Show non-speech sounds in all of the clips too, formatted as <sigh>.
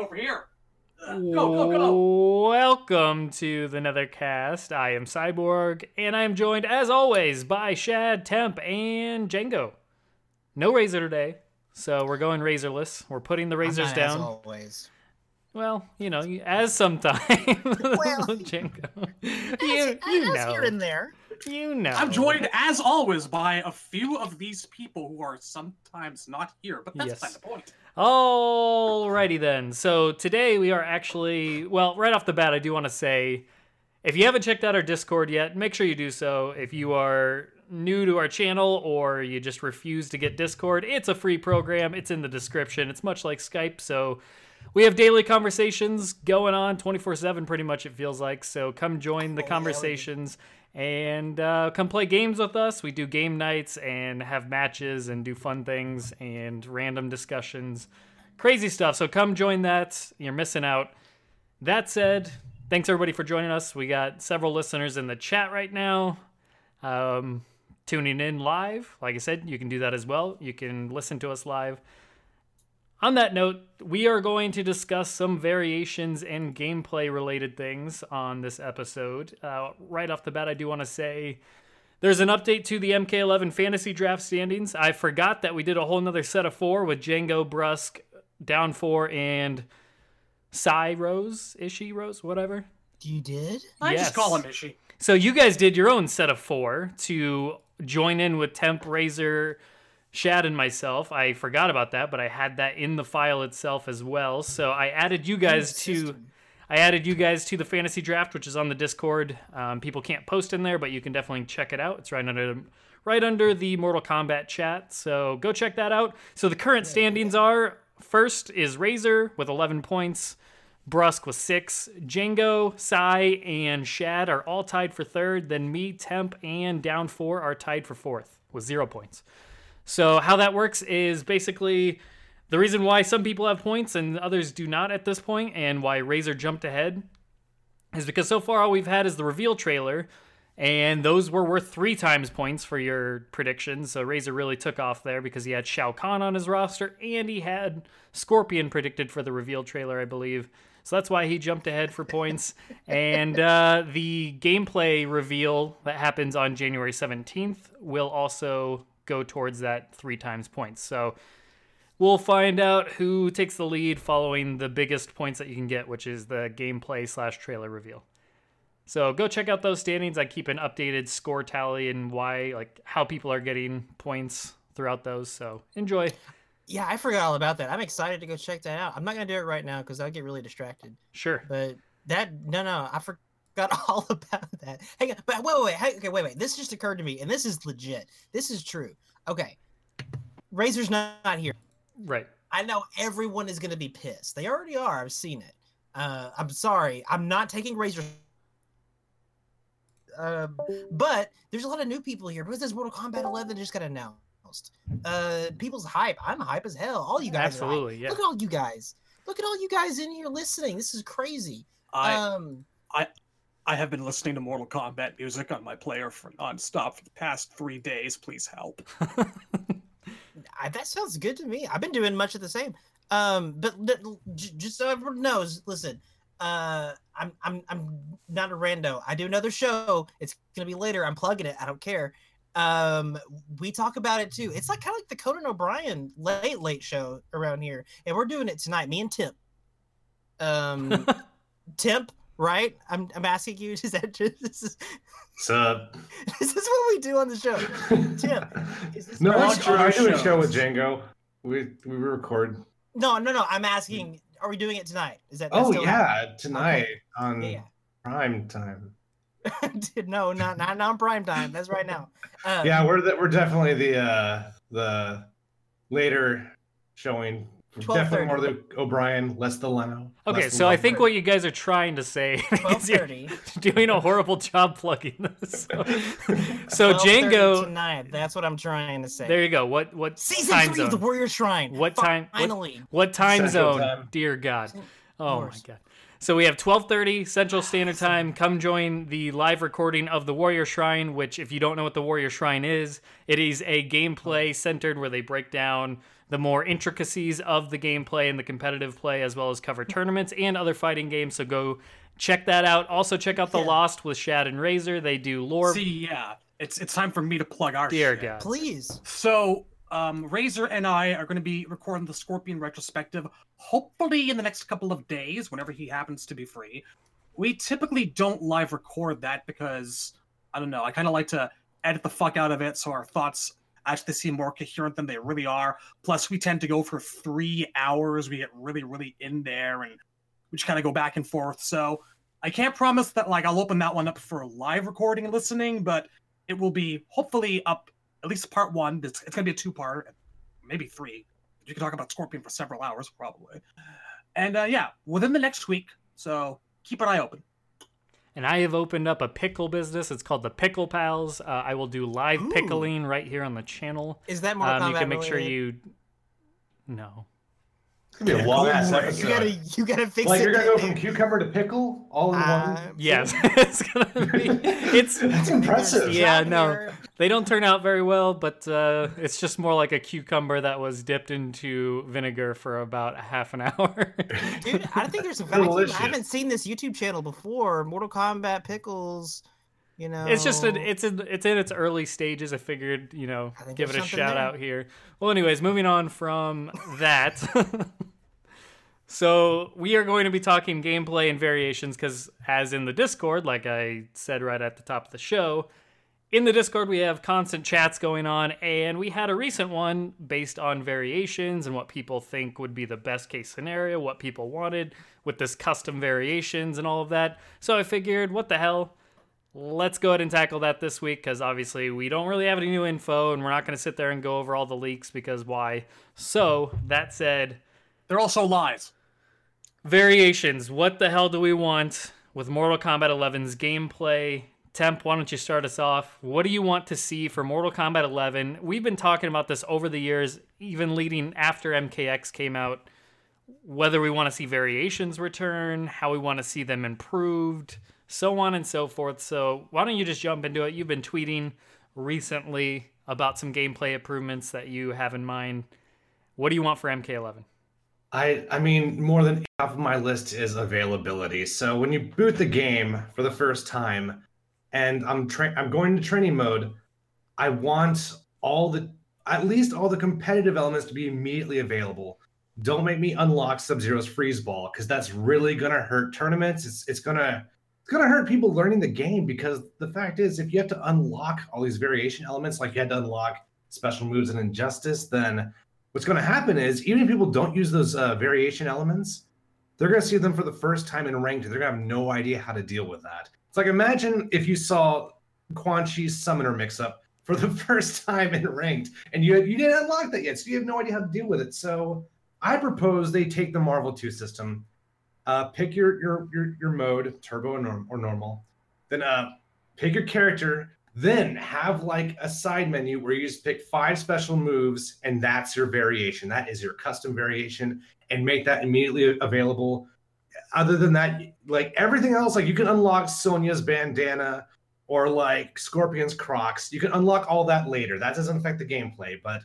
over here? Uh, go, go, go! Welcome to the Nethercast. I am Cyborg, and I am joined, as always, by Shad, Temp, and Django. No Razor today, so we're going razorless. We're putting the razors As down. always. Well, you know, as sometimes. <laughs> <laughs> Django. You, I you was here and know. there. You know. I'm joined, as always, by a few of these people who are sometimes not here, but that's Yes. beside the point. Alrighty then. So today we are actually, well, right off the bat, I do want to say if you haven't checked out our Discord yet, make sure you do so. If you are new to our channel or you just refuse to get Discord, it's a free program. It's in the description. It's much like Skype. So we have daily conversations going on 24 7, pretty much, it feels like. So come join the Oh, and uh, come play games with us. We do game nights and have matches and do fun things and random discussions. Crazy stuff. So come join that. You're missing out. That said, thanks everybody for joining us. We got several listeners in the chat right now. Um, tuning in live. Like I said, you can do that as well. You can listen to us live. On that note, we are going to discuss some variations and gameplay related things on this episode. Uh, right off the bat, I do want to say there's an update to the MK11 fantasy draft standings. I forgot that we did a whole nother set of four with Django, Brusque, Down Four, and Psy Rose, Ishi Rose, whatever. You did? I Yes. just call him Ishi. So you guys did your own set of four to join in with Temp, Razor, Shad, and myself. I forgot about that, but I had that in the file itself as well. So I added you guys to System. I added you guys to the fantasy draft, which is on the Discord. Um, people can't post in there, but you can definitely check it out. It's right under right under the Mortal Kombat chat. So go check that out. So the current standings are first is Razor with 11 points. Brusque with six. Django, Psy, and Shad are all tied for third. Then me, Temp, and Down Four are tied for fourth with zero points. So how that works is basically the reason why some people have points and others do not at this point, and why Razor jumped ahead, is because so far all we've had is the reveal trailer, and those were worth three times points for your predictions. So Razor really took off there because he had Shao Kahn on his roster, and he had Scorpion predicted for the reveal trailer, I believe. So that's why he jumped ahead for points. <laughs> and uh, the gameplay reveal that happens on January 17th will also go towards that three times points. So we'll find out who takes the lead following the biggest points that you can get, which is the gameplay slash trailer reveal. So go check out those standings. I keep an updated score tally and why, like how people are getting points throughout those. So enjoy. Yeah, I forgot all about that. I'm excited to go check that out. I'm not gonna do it right now because I'll get really distracted. Sure. But that no no, I forgot <laughs> all about that. Hang on, but wait wait wait. Hey, okay, wait wait. This just occurred to me, and this is legit. This is true. Okay, Razor's not, not here. Right. I know everyone is gonna be pissed. They already are. I've seen it. Uh, I'm sorry. I'm not taking Razor. Um, but there's a lot of new people here because there's Mortal Kombat 11 just got announced. Uh, people's hype. I'm hype as hell. All you guys. are hype. Absolutely. Yeah. Look at all you guys. Look at all you guys in here listening. This is crazy. I, um, I have been listening to Mortal Kombat music on my player for nonstop for the past three days. Please help. <laughs> I, that sounds good to me. I've been doing much of the same. Um, but li- j- just so everyone knows, listen. Uh, I'm I'm I'm not a rando. I do another show. It's gonna be later. I'm plugging it. I don't care. Um, we talk about it too. It's like kind of like the Conan O'Brien late late show around here, and we're doing it tonight. Me and Timp. Um, <laughs> Timp, right? I'm I'm asking you. <laughs> Is that just, this is What's up? <laughs> is this what we do on the show? Tim, <laughs> is this no, Watch it's true. I do a show with. Django. We we record. No, no, no. I'm asking. Are we doing it tonight? Is that? that's Oh still yeah, tonight on happening? prime time. Yeah. no, not not not on prime time. That's right now. Um, Yeah, we're the, we're definitely the uh the later showing. Definitely more the O'Brien, less the Leno. Okay, less the so I think what you guys are trying to say <laughs> is you're <laughs> doing a horrible job plugging this. So, <laughs> so Django, tonight. That's what I'm trying to say. there you go. What what Season time three of the? Warrior Shrine. What time? Finally. what time Central zone? time. Dear God. Oh my. God. So we have 12:30 Central <sighs> Standard Time. Come join the live recording of the Warrior Shrine, which if you don't know what the Warrior Shrine is, it is a gameplay centered where they break down the more intricacies of the gameplay and the competitive play, as well as cover tournaments and other fighting games. So go check that out. Also, check out The Yeah. Lost with Shad and Razor. They do lore. See, yeah, it's it's time for me to plug our Dear shit. God. Please. So, um, Razor and I are going to be recording the Scorpion retrospective, hopefully in the next couple of days, whenever he happens to be free. We typically don't live record that because I don't know. I kind of like to edit the fuck out of it so our thoughts actually seem more coherent than they really are. Plus, we tend to go for three hours. We get really, really in there, and we just kind of go back and forth. So, I can't promise that like I'll open that one up for live recording and listening, but it will be hopefully up at least part one. It's, it's going to be a two part, maybe three. You can talk about Scorpion for several hours, probably. And uh, yeah, within the next week. So keep an eye open. And I have opened up a pickle business. It's called the Pickle Pals. Uh, I will do live Ooh. pickling right here on the channel. Is that Mortal Um, you can make sure you. No. It's gonna be a long ass episode. You gotta, you gotta fix like it. Like you're gonna go from cucumber to pickle all in Uh, one. Yes, <laughs> it's gonna be. It's <laughs> That's impressive. Yeah, no. they don't turn out very well, but uh, it's just more like a cucumber that was dipped into vinegar for about a half an <laughs> hour. Dude, I think there's a value. Delicious. I haven't seen this YouTube channel before. Mortal Kombat pickles. You know, It's just an, it's in it's in its early stages. I figured you know give it a shout there. out here. Well, anyways, moving on from that. So we are going to be talking gameplay and variations because, as in the Discord, like I said right at the top of the show, in the Discord we have constant chats going on, and we had a recent one based on variations and what people think would be the best case scenario, what people wanted with this custom variations and all of that. So I figured, what the hell? let's go ahead and tackle that this week because obviously we don't really have any new info and we're not going to sit there and go over all the leaks because why. So, that said, They're also lies. Variations. What the hell do we want with Mortal Kombat 11's gameplay? Temp, why don't you start us off? What do you want to see for Mortal Kombat 11? We've been talking about this over the years, even leading after MKX came out. Whether we want to see variations return, how we want to see them improved, so on and so forth. So, why don't you just jump into it? You've been tweeting recently about some gameplay improvements that you have in mind. What do you want for MK11? I I mean, more than half of my list is availability. So when you boot the game for the first time, and I'm tra- I'm going to training mode, I want all the at least all the competitive elements to be immediately available. Don't make me unlock Sub Zero's freeze ball because that's really gonna hurt tournaments. It's it's gonna it's gonna hurt people learning the game because the fact is, if you have to unlock all these variation elements, like you had to unlock special moves in Injustice, then what's going to happen is even if people don't use those uh, variation elements they're going to see them for the first time in ranked they're going to have no idea how to deal with that. It's like imagine if you saw quan chi's summoner mix up for the <laughs> first time in ranked and you you didn't unlock that yet so you have no idea how to deal with it. So i propose they take the marvel 2 system uh, pick your your your, your mode turbo or, norm, or normal then uh, pick your character then have like a side menu where you just pick five special moves and that's your variation. That is your custom variation and make that immediately available. Other than that, like everything else, like you can unlock Sonya's bandana or like Scorpion's Crocs. You can unlock all that later. That doesn't affect the gameplay. But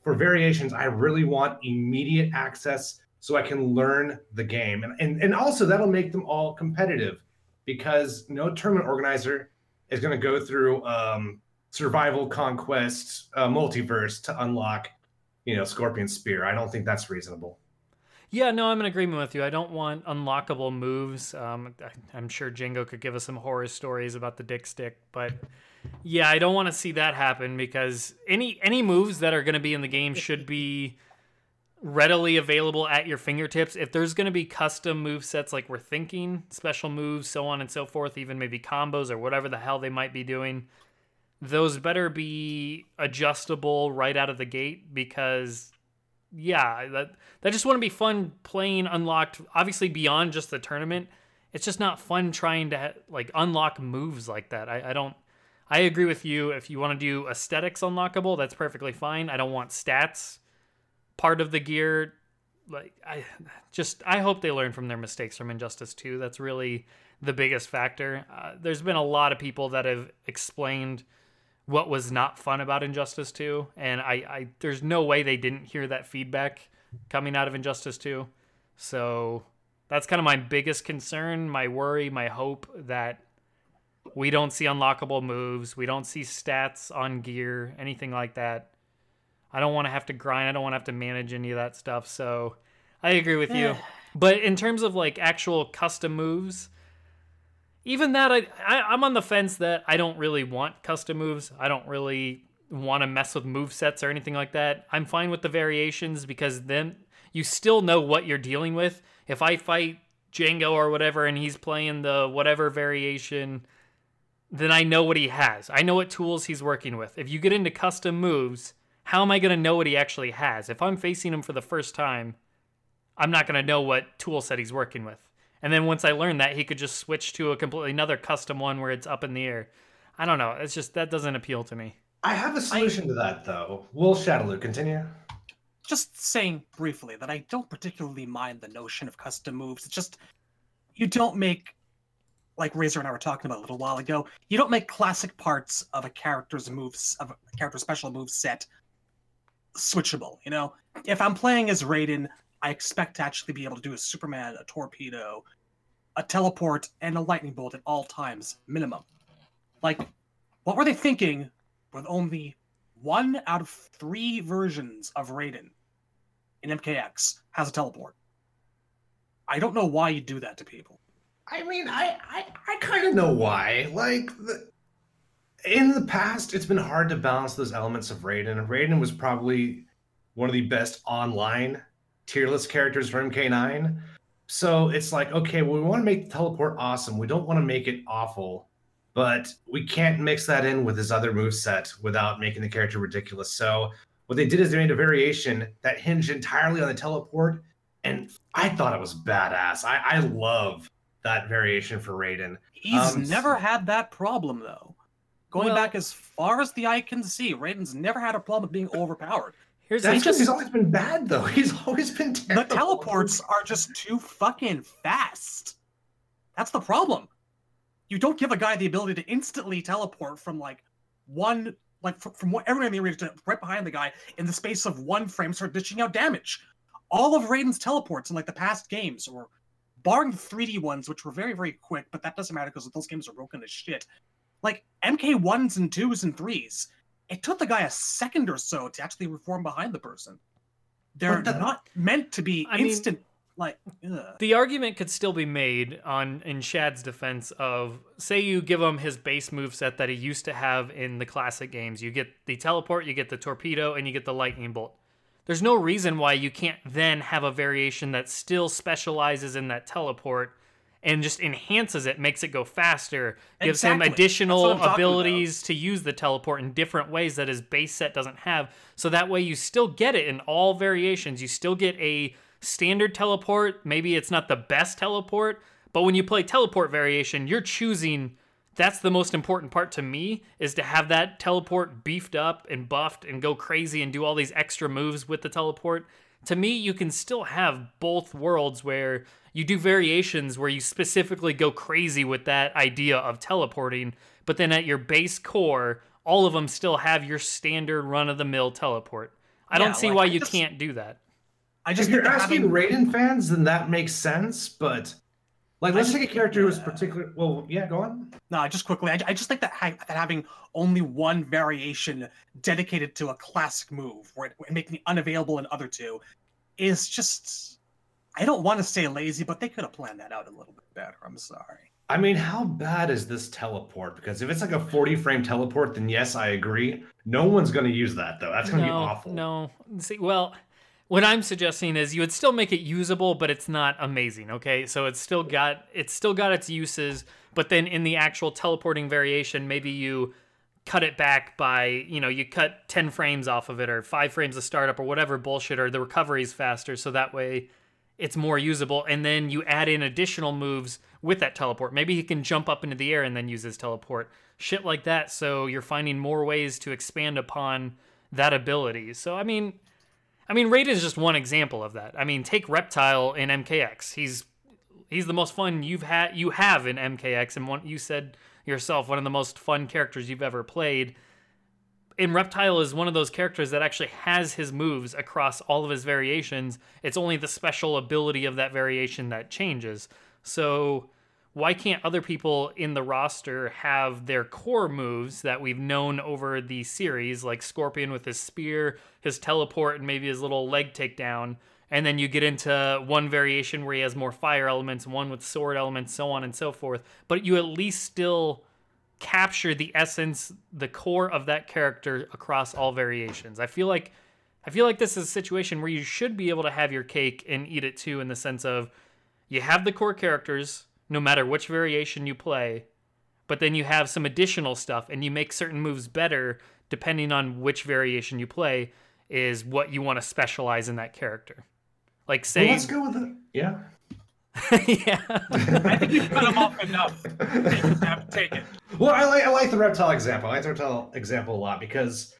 for variations, I really want immediate access so I can learn the game. And, and, and also that'll make them all competitive because no tournament organizer is going to go through um, survival conquest uh, multiverse to unlock you know scorpion spear i don't think that's reasonable Yeah, no, I'm in agreement with you. I don't want unlockable moves. Um, I'm sure Django could give us some horror stories about the dick stick, but yeah, I don't want to see that happen because any any moves that are going to be in the game should be readily available at your fingertips. If there's going to be custom move sets like we're thinking, special moves, so on and so forth, even maybe combos or whatever the hell they might be doing, those better be adjustable right out of the gate because yeah, that that just wouldn't be fun playing unlocked. Obviously, beyond just the tournament, it's just not fun trying to like unlock moves like that. I, I don't. I agree with you. If you want to do aesthetics unlockable, that's perfectly fine. I don't want stats part of the gear. Like I just I hope they learn from their mistakes from Injustice 2. That's really the biggest factor. Uh, there's been a lot of people that have explained what was not fun about Injustice 2, and I, I there's no way they didn't hear that feedback coming out of Injustice 2. So that's kind of my biggest concern, my worry, my hope that we don't see unlockable moves, we don't see stats on gear, anything like that. I don't want to have to grind, I don't want to have to manage any of that stuff. So I agree with you. <sighs> But in terms of like actual custom moves, even that I, I am on the fence that I don't really want custom moves. I don't really want to mess with move sets or anything like that. I'm fine with the variations because then you still know what you're dealing with. If I fight Django or whatever and he's playing the whatever variation, then I know what he has. I know what tools he's working with. If you get into custom moves, how am I going to know what he actually has? If I'm facing him for the first time, I'm not going to know what tool set he's working with. And then once I learn that, he could just switch to a completely another custom one where it's up in the air. I don't know. It's just that doesn't appeal to me. I have a solution I, to that though. Will Shadaloo continue? Just saying briefly that I don't particularly mind the notion of custom moves. It's just you don't make like Razor and I were talking about a little while ago, you don't make classic parts of a character's moves of a character's special move set switchable. You know, if I'm playing as Raiden, I expect to actually be able to do a Superman, a torpedo, a teleport, and a lightning bolt at all times, minimum. Like, what were they thinking with only one out of three versions of Raiden in MKX has a teleport? I don't know why you do that to people. I mean, I I, I kind of know why. Like, the, in the past, it's been hard to balance those elements of Raiden. Raiden was probably one of the best online tier list characters from MK9. So it's like, okay, well, we want to make the teleport awesome. We don't want to make it awful, but we can't mix that in with his other move set without making the character ridiculous. So what they did is they made a variation that hinged entirely on the teleport, and I thought it was badass. I, I love that variation for Raiden. He's um, never had that problem though. Going well, back as far as the eye can see, Raiden's never had a problem with being overpowered. Here's That's just, he's always been bad though. <laughs> He's always been terrible. The teleports are just too fucking fast. That's the problem. You don't give a guy the ability to instantly teleport from like one like from, from everywhere in the arena to right behind the guy in the space of one frame, start dishing out damage. All of Raiden's teleports in like the past games, or barring the 3D ones, which were very very quick, but that doesn't matter because those games are broken as shit. Like MK ones and twos and threes, it took the guy a second or so to actually reform behind the person. They're the, not meant to be I instant. Mean, like ugh. the argument could still be made on in Shad's defense of say you give him his base move set that he used to have in the classic games. You get the teleport, you get the torpedo, and you get the lightning bolt. There's no reason why you can't then have a variation that still specializes in that teleport and just enhances it, makes it go faster, gives exactly. him additional abilities to use the teleport in different ways that his base set doesn't have. So that way you still get it in all variations. You still get a standard teleport. Maybe it's not the best teleport, but when you play teleport variation, you're choosing that's the most important part to me is to have that teleport beefed up and buffed and go crazy and do all these extra moves with the teleport to me, you can still have both worlds where you do variations where you specifically go crazy with that idea of teleporting, but then at your base core, all of them still have your standard run of the mill teleport. I yeah, don't see like, why you just, can't do that. I just if you're asking having... Raiden fans, then that makes sense, but like, let's take a character who's particular. Well, yeah, go on. No, just quickly. I, I just think that, ha- that having only one variation dedicated to a classic move, where it, making it unavailable in other two, is just. I don't want to say lazy, but they could have planned that out a little bit better. I'm sorry. I mean, how bad is this teleport? Because if it's like a 40 frame teleport, then yes, I agree. No one's going to use that though. That's going to no, be awful. No, see, well, what I'm suggesting is you would still make it usable, but it's not amazing. Okay, so it's still got it's still got its uses, but then in the actual teleporting variation, maybe you cut it back by you know you cut 10 frames off of it or five frames of startup or whatever bullshit or the recovery is faster so that way it's more usable. And then you add in additional moves with that teleport. Maybe he can jump up into the air and then use his teleport. Shit like that so you're finding more ways to expand upon that ability. So i mean I mean, Raiden is just one example of that. I mean, take Reptile in MKX. He's he's the most fun you've had you have in MKX, and one you said yourself one of the most fun characters you've ever played. and Reptile is one of those characters that actually has his moves across all of his variations. It's only the special ability of that variation that changes. So why can't other people in the roster have their core moves that we've known over the series, like Scorpion with his spear, his teleport, and maybe his little leg takedown? And then you get into one variation where he has more fire elements, one with sword elements, so on and so forth. But you at least still capture the essence, the core of that character across all variations. I feel like I feel like this is a situation where you should be able to have your cake and eat it too in the sense of you have the core characters no matter which variation you play, but then you have some additional stuff and you make certain moves better depending on which variation you play is what you want to specialize in that character. Like say Well, let's go with it. Yeah. <laughs> yeah. I think you cut him off enough. Take it, take it. Well, I like I like the reptile example. I like the reptile example a lot because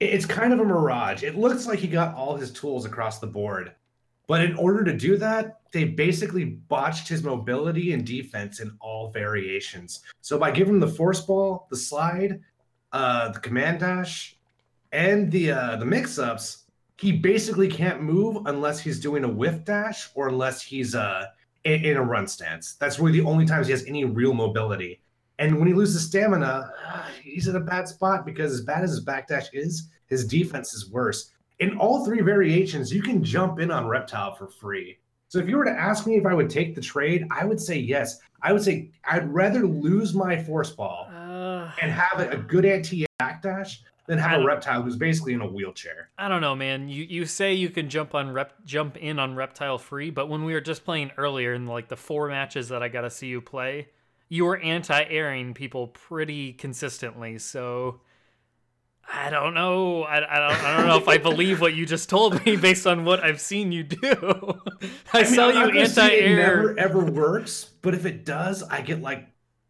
it's kind of a mirage. It looks like he got all his tools across the board, but in order to do that, they basically botched his mobility and defense in all variations. So by giving him the force ball, the slide, uh, the command dash, and the uh, the mix ups, he basically can't move unless he's doing a whiff dash or unless he's uh in, in a run stance. That's really the only times he has any real mobility. And when he loses stamina, he's in a bad spot because as bad as his backdash is, his defense is worse. In all three variations, you can jump in on Reptile for free. So if you were to ask me if I would take the trade, I would say yes. I would say I'd rather lose my force ball Uh, and have a, a good anti backdash than have a reptile who's basically in a wheelchair. I don't know, man. You you say you can jump on rep jump in on reptile free, but when we were just playing earlier in like the four matches that I got to see you play, you were anti-airing people pretty consistently. So I don't know. I, I don't I don't know if I believe what you just told me <laughs> based on what I've seen you do. <laughs> I, mean, saw I'm you anti-air. never ever works, but if it does, I get like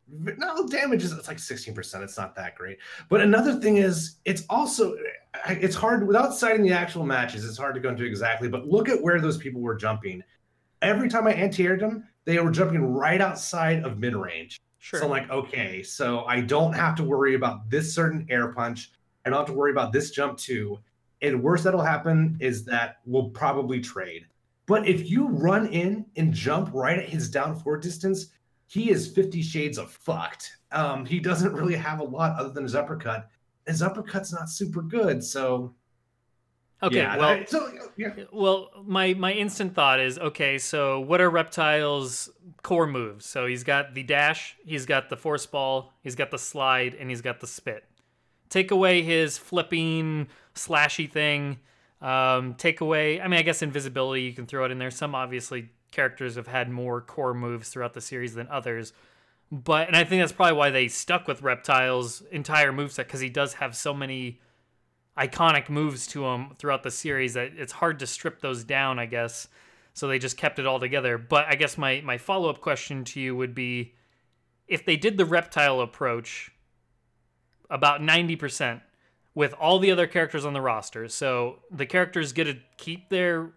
no damage is it's like 16%. It's not that great. But another thing is it's also it's hard without citing the actual matches, it's hard to go into exactly, but look at where those people were jumping. Every time I anti-aired them, they were jumping right outside of mid-range. Sure. So I'm like, okay, so I don't have to worry about this certain air punch. I don't have to worry about this jump too. And worst that'll happen is that we'll probably trade. But if you run in and jump right at his down four distance, he is 50 shades of fucked. Um, he doesn't really have a lot other than his uppercut. His uppercut's not super good. So okay. yeah, well, I- so yeah. Well, my my instant thought is okay. So, what are Reptile's core moves? So he's got the dash, he's got the force ball, he's got the slide, and he's got the spit. Take away his flipping slashy thing. Um, take away. I mean, I guess invisibility you can throw it in there. Some obviously characters have had more core moves throughout the series than others. But and I think that's probably why they stuck with Reptile's entire moveset because he does have so many iconic moves to him throughout the series that it's hard to strip those down, I guess. So they just kept it all together. But I guess my, my follow up question to you would be if they did the reptile approach about 90% with all the other characters on the roster, so the characters get to keep their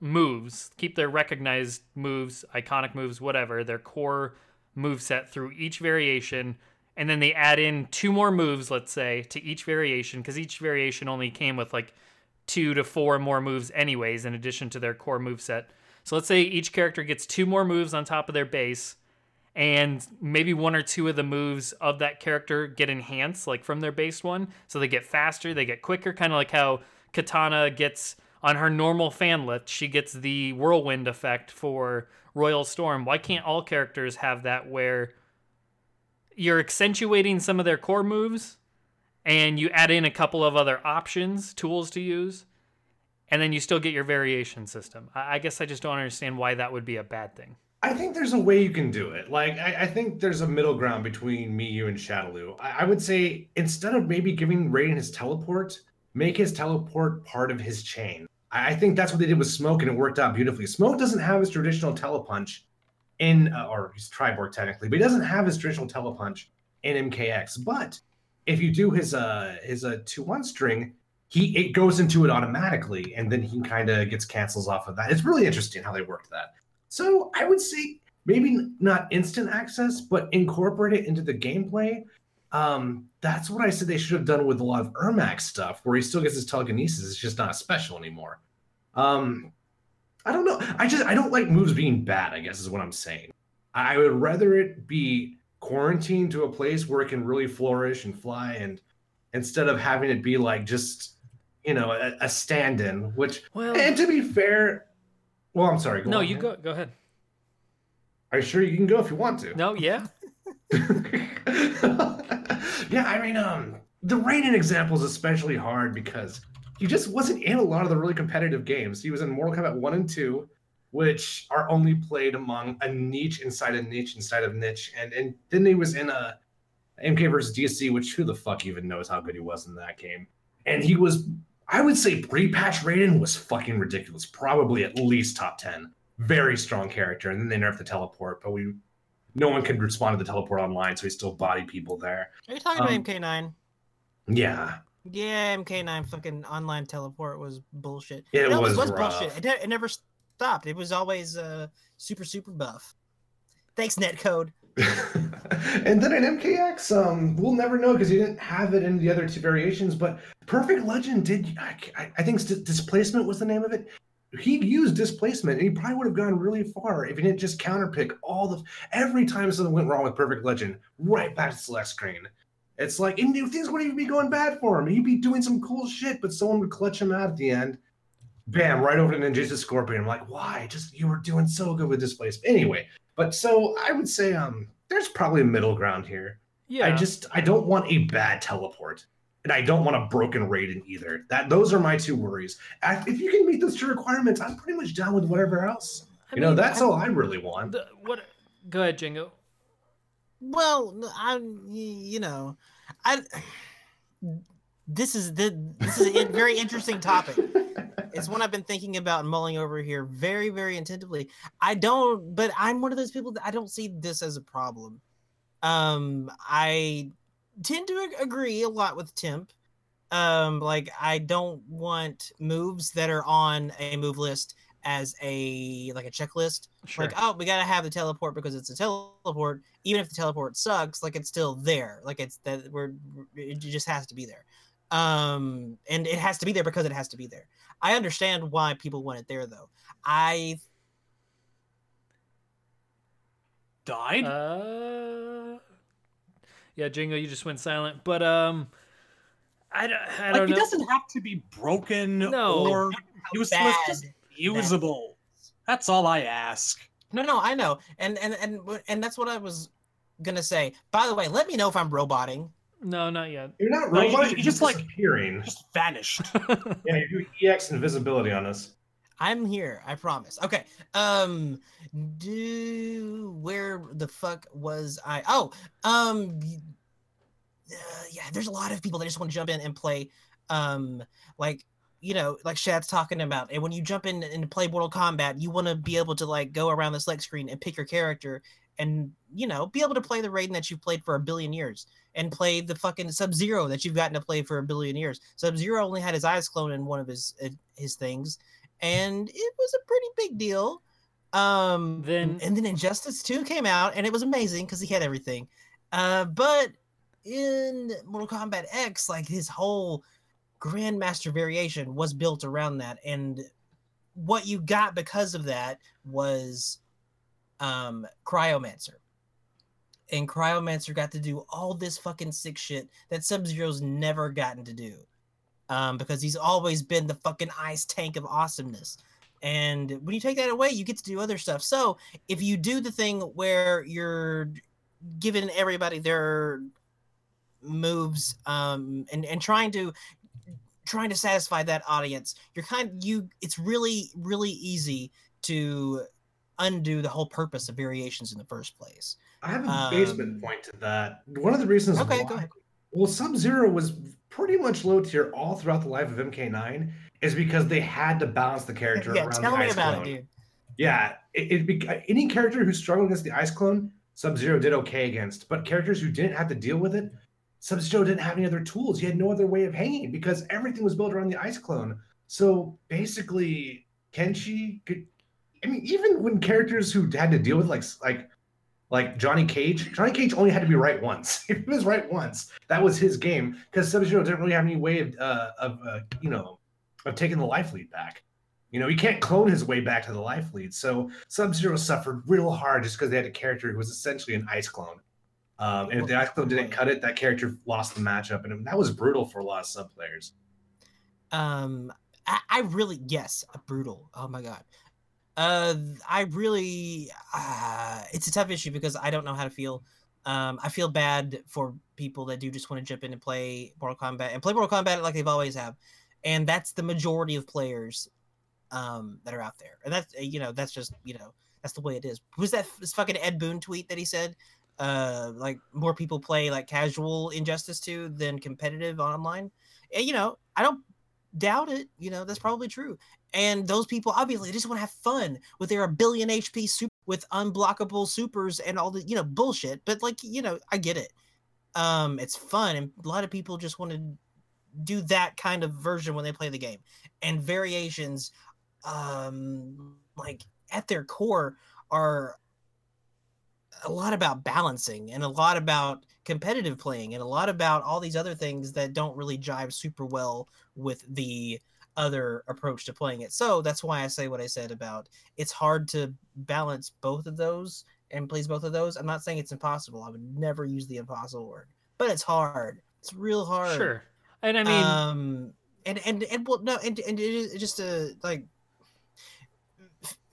moves, keep their recognized moves, iconic moves, whatever, their core move set through each variation. And then they add in two more moves let's say to each variation because each variation only came with like two to four more moves anyways in addition to their core move set so let's say each character gets two more moves on top of their base and maybe one or two of the moves of that character get enhanced like from their base one. So they get faster they get quicker kind of like how Kitana gets on her normal fan lift she gets the whirlwind effect for royal storm. Why can't all characters have that where you're accentuating some of their core moves and you add in a couple of other options tools to use and then you still get your variation system? I, guess i just don't understand why that would be a bad thing I think there's a way you can do it. Like, I, I think there's a middle ground between me, you, and Shadaloo. I, I would say instead of maybe giving Raiden his teleport, make his teleport part of his chain. I, I think that's what they did with Smoke, and it worked out beautifully. Smoke doesn't have his traditional telepunch in, uh, or he's Triborg technically, but he doesn't have his traditional telepunch in MKX. But if you do his uh his uh two one string, he it goes into it automatically, and then he kind of gets cancels off of that. It's really interesting how they worked that. So I would say maybe not instant access, but incorporate it into the gameplay. Um, that's what I said they should have done with a lot of Ermac stuff, where he still gets his telekinesis. It's just not special anymore. Um, I don't know. I just I don't like moves being bad. I guess is what I'm saying. I would rather it be quarantined to a place where it can really flourish and fly, and instead of having it be like just you know a, a stand-in. Which, Well, and to be fair, well, I'm sorry. Go no, you go. Go ahead. Are you sure you can go if you want to? No, yeah. <laughs> yeah, I mean, um, the Raiden example is especially hard because he just wasn't in a lot of the really competitive games. He was in Mortal Kombat 1 and 2, which are only played among a niche inside a niche inside of niche. And and then he was in a MK versus DC, which who the fuck even knows how good he was in that game. And he was, I would say, pre-patch Raiden was fucking ridiculous. Probably at least top 10. Very strong character. And then they nerfed the teleport, but we no one could respond to the teleport online, so he still body people there. Are you talking Um, about MK9? Yeah. Yeah, MK9 fucking online teleport was bullshit. It always was bullshit. It, it never stopped. It was always uh, super super buff. Thanks, netcode. <laughs> and then in MKX, um, we'll never know because he didn't have it in the other two variations. But Perfect Legend did. I, I- think displacement was the name of it. He used displacement, and he probably would have gone really far if he didn't just counterpick all the every time something went wrong with Perfect Legend, right back to select screen. It's like and things wouldn't even be going bad for him. He'd be doing some cool shit, but someone would clutch him out at the end. Bam, right over to Ninja's Scorpion. I'm like, why? Just you were doing so good with displacement. Anyway, but so I would say um there's probably a middle ground here. Yeah. I just I don't want a bad teleport. And I don't want a broken Raiden either. That those are my two worries. If you can meet those two requirements, I'm pretty much down with whatever else. I you know, that's I- all I really want. the- what? Go ahead, Jingo. Well, I'm you know, I. <sighs> This is the this is a very interesting topic. <laughs> It's one I've been thinking about and mulling over here very very attentively. I don't, but I'm one of those people that I don't see this as a problem. Um, I tend to agree a lot with Temp. Um, like I don't want moves that are on a move list as a like a checklist. Sure. Like, oh, we gotta have the teleport because it's a teleport. Even if the teleport sucks, like it's still there. Like it's that we're it just has to be there. Um, and it has to be there because it has to be there. I understand why people want it there though. I Died? Uh, yeah, Jingo, you just went silent. But um, I, don't- I like don't he know. doesn't have to be broken No. or useless, bad just usable. That's all I ask. no no I know, and and and and that's what I was gonna say. By the way, let me know if I'm roboting. No, not yet. You're not No, you- robot, you you're just, just like- disappearing. Just vanished. <laughs> Yeah, you do EX invisibility on us. I'm here. I promise. Okay. Um. Do where the fuck was I? Oh. Um. Uh, yeah. There's a lot of people that just want to jump in and play. Um. Like you know, like Shad's talking about, and when you jump in and play Mortal Kombat, you want to be able to like go around the select screen and pick your character, and you know, be able to play the Raiden that you've played for a billion years, and play the fucking Sub Zero that you've gotten to play for a billion years. Sub Zero only had his ice clone in one of his uh, his things and it was a pretty big deal. Um, Then- and then Injustice 2 came out, and it was amazing because he had everything. Uh, but in Mortal Kombat X, like his whole Grandmaster variation was built around that, and what you got because of that was um Cryomancer. And Cryomancer got to do all this fucking sick shit that Sub Zero's never gotten to do um, because he's always been the fucking ice tank of awesomeness. And when you take that away, you get to do other stuff. So if you do the thing where you're giving everybody their moves um, and and trying to trying to satisfy that audience, you're kind you. It's really really easy to undo the whole purpose of variations in the first place. I have a Um, basement point to that. One of the reasons Okay, why, go ahead. well, Sub Zero was pretty much low tier all throughout the life of MK9 is because they had to balance the character Yeah, around tell the me ice about clone. it, dude. Yeah, it, it any character who struggled against the ice clone, Sub Zero did okay against. But characters who didn't have to deal with it, Sub Zero didn't have any other tools. He had no other way of hanging because everything was built around the ice clone. So basically, Kenshi could. I mean, even when characters who had to deal with like like Like Johnny Cage, Johnny Cage only had to be right once. <laughs> if he was right once, that was his game because Sub Zero didn't really have any way of, uh, of uh, you know, of taking the life lead back. You know, he can't clone his way back to the life lead. So Sub Zero suffered real hard just because they had a character who was essentially an ice clone. Um, and if the ice clone didn't cut it, that character lost the matchup, and that was brutal for a lot of sub players. Um, I, I really yes, brutal. Oh my god. Uh, I really, uh, it's a tough issue because I don't know how to feel. Um, I feel bad for people that do just want to jump in and play Mortal Kombat and play Mortal Kombat like they've always have, and that's the majority of players, um, that are out there, and that's you know that's just you know that's the way it is. Was that this fucking Ed Boon tweet that he said? Uh, like more people play like casual Injustice 2 than competitive online. And, you know, I don't doubt it. You know, that's probably true. And those people obviously just want to have fun with their billion HP super with unblockable supers and all the you know bullshit. But like you know, I get it. Um, it's fun, and a lot of people just want to do that kind of version when they play the game. And variations, um, like at their core, are a lot about balancing and a lot about competitive playing and a lot about all these other things that don't really jive super well with the other approach to playing it. So that's why I say what I said about it's hard to balance both of those and please both of those. I'm not saying it's impossible. I would never use the impossible word, but it's hard. It's real hard. Sure. And I mean, um, and and and well, no, and and it just a like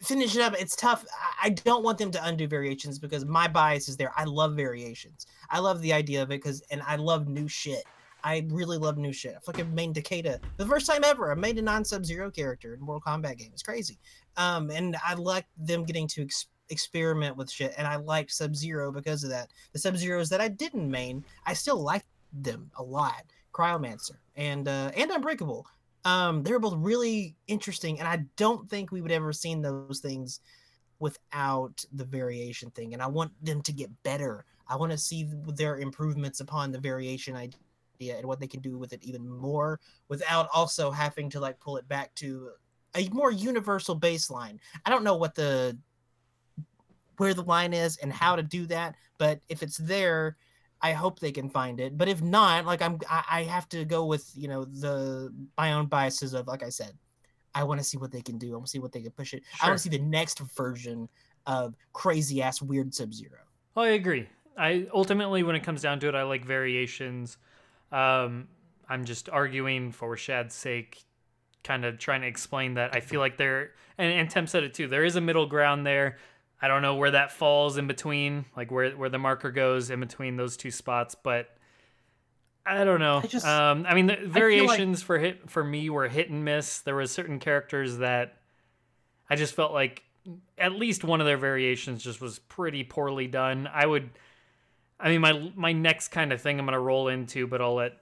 finish it up. It's tough. I don't want them to undo variations because my bias is there. I love variations. I love the idea of it because, and I love new shit. I really love new shit. I fucking made Takeda the first time ever. I made a non-Sub Zero character in Mortal Kombat game. It's crazy. Um, and I like them getting to ex- experiment with shit, and I like Sub Zero because of that. The Sub Zeros that I didn't main, I still like them a lot. Cryomancer and uh, and Unbreakable um they were both really interesting and i don't think we would ever seen those things without the variation thing and i want them to get better i want to see their improvements upon the variation idea and what they can do with it even more without also having to like pull it back to a more universal baseline i don't know what the where the line is and how to do that but if it's there I hope they can find it. But if not, like I'm, I, I have to go with you know the my own biases of like I said, I want to see what they can do. I want to see what they can push it. Sure. I want to see the next version of crazy ass weird Sub Zero. Oh, I agree. I ultimately, when it comes down to it, I like variations. Um, I'm just arguing for Shad's sake, kind of trying to explain that I feel like there, and, and Tem said it too. There is a middle ground there. I don't know where that falls in between, like where where the marker goes in between those two spots, but I don't know. I, just, um, I mean, the variations like... for hit for me were hit and miss. There was certain characters that I just felt like at least one of their variations just was pretty poorly done. I would, I mean, my my next kind of thing I'm gonna roll into, but I'll let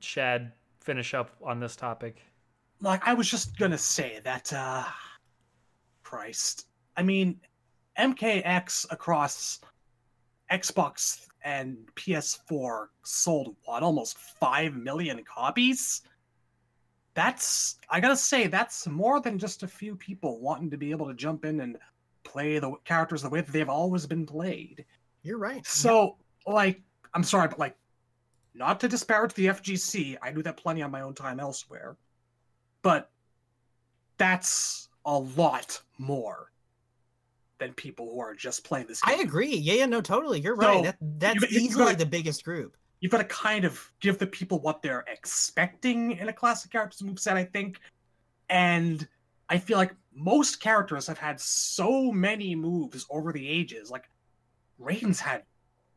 Shad finish up on this topic. Like I was just gonna say that, uh Christ. I mean, MKX across Xbox and PS4 sold what almost 5 million copies. That's I got to say that's more than just a few people wanting to be able to jump in and play the characters the way that they've always been played. You're right. So, like I'm sorry but like not to disparage the FGC, I do that plenty on my own time elsewhere. But that's a lot more than people who are just playing this game. I agree. Yeah, yeah, no, totally. You're right. That, that's you, easily gotta, the biggest group. You've got to kind of give the people what they're expecting in a classic characters moveset, I think. And I feel like most characters have had so many moves over the ages. Like Raiden's had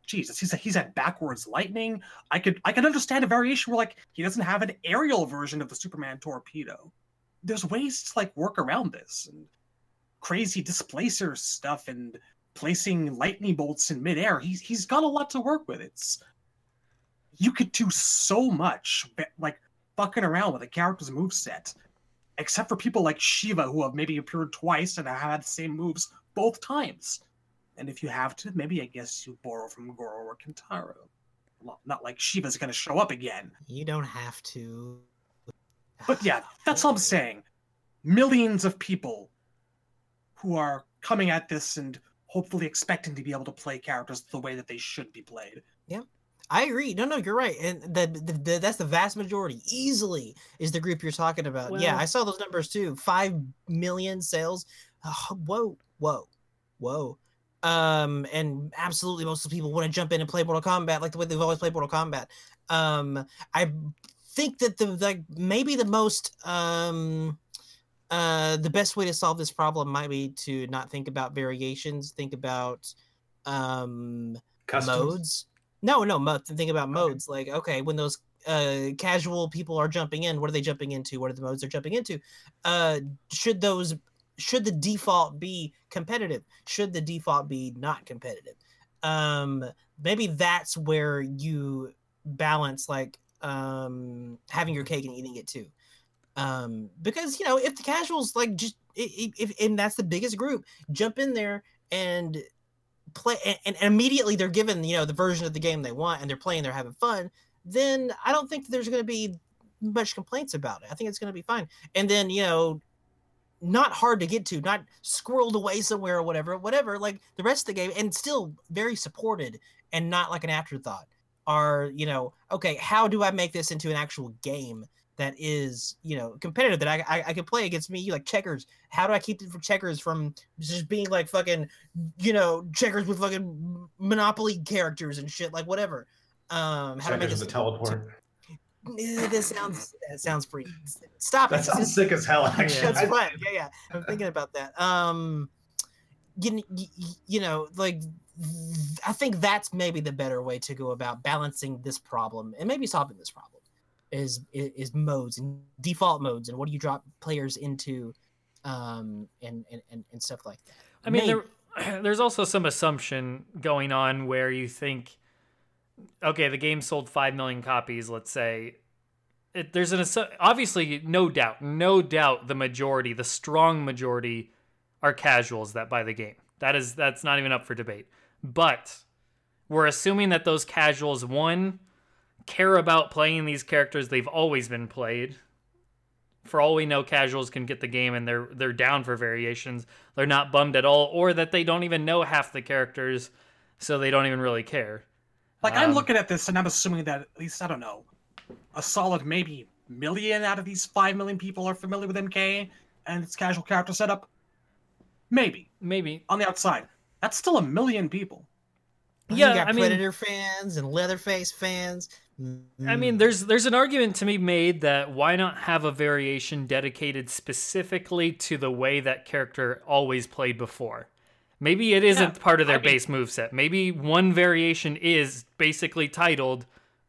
Jesus, he's he's had backwards lightning. I could I could understand a variation where like he doesn't have an aerial version of the Superman torpedo. There's ways to like work around this. And crazy displacer stuff and placing lightning bolts in midair. He's he's got a lot to work with. It's you could do so much, like fucking around with a character's move set, except for people like Sheeva who have maybe appeared twice and have had the same moves both times. And if you have to, maybe I guess you borrow from Goro or Kintaro. Well, not like Sheeva's going to show up again. You don't have to. But yeah, <sighs> that's all I'm saying. Millions of people who are coming at this and hopefully expecting to be able to play characters the way that they should be played. Yeah. I agree. No, no, you're right, and the, the, the that's the vast majority. Easily is the group you're talking about. yeah, I saw those numbers too. Five million sales. Oh, whoa, whoa, whoa. Um, and absolutely, most of the people want to jump in and play Mortal Kombat like the way they've always played Mortal Kombat. Um, I think that the like maybe the most um uh the best way to solve this problem might be to not think about variations think about um Customs. modes. No, no, mo- think about modes. Like, okay, when those uh casual people are jumping in, what are they jumping into? What are the modes they're jumping into? Uh should those should the default be competitive? Should the default be not competitive? Um maybe that's where you balance like um having your cake and eating it too. Um because you know, if the casuals like just i- i- if and that's the biggest group, jump in there and play and, and immediately they're given you know the version of the game they want and they're playing they're having fun then i don't think there's going to be much complaints about it i think it's going to be fine and then you know not hard to get to not squirreled away somewhere or whatever whatever like the rest of the game and still very supported and not like an afterthought are you know okay how do i make this into an actual game that is you know competitive that I, I I can play against me like checkers. How do I keep it from checkers from just being like fucking you know checkers with fucking Monopoly characters and shit like whatever. Um, how to make this? a teleport. Eh, this sounds that sounds pretty. Stop That it. sounds sick as hell, actually. That's I- fun. Yeah, yeah. I'm thinking about that. Um, you, kn- y- y- you know, like I think that's maybe the better way to go about balancing this problem and maybe solving this problem is is, is modes and default modes and what do you drop players into, um, and and and, and stuff like that. I mean, Maybe. there, <clears throat> there's also some assumption going on where you think, okay, the game sold five million copies. Let's say, it, there's an obviously no doubt, no doubt, the majority, the strong majority, are casuals that buy the game. That is that's not even up for debate. But we're assuming that those casuals one care about playing these characters they've always been played for all we know, casuals can get the game and they're they're down for variations. They're not bummed at all, or that they don't even know half the characters, so they don't even really care. Like I'm Um, looking at this and I'm assuming that at least I don't know, a solid maybe million out of these five million people are familiar with MK and its casual character setup. Maybe Maybe. on the outside, that's still a million people. Yeah, you got I mean- Predator fans and Leatherface fans. I mean, Mm. there's there's an argument to be made that why not have a variation dedicated specifically to the way that character always played before? Maybe it isn't Yeah, part of their I mean- base moveset. Maybe one variation is basically titled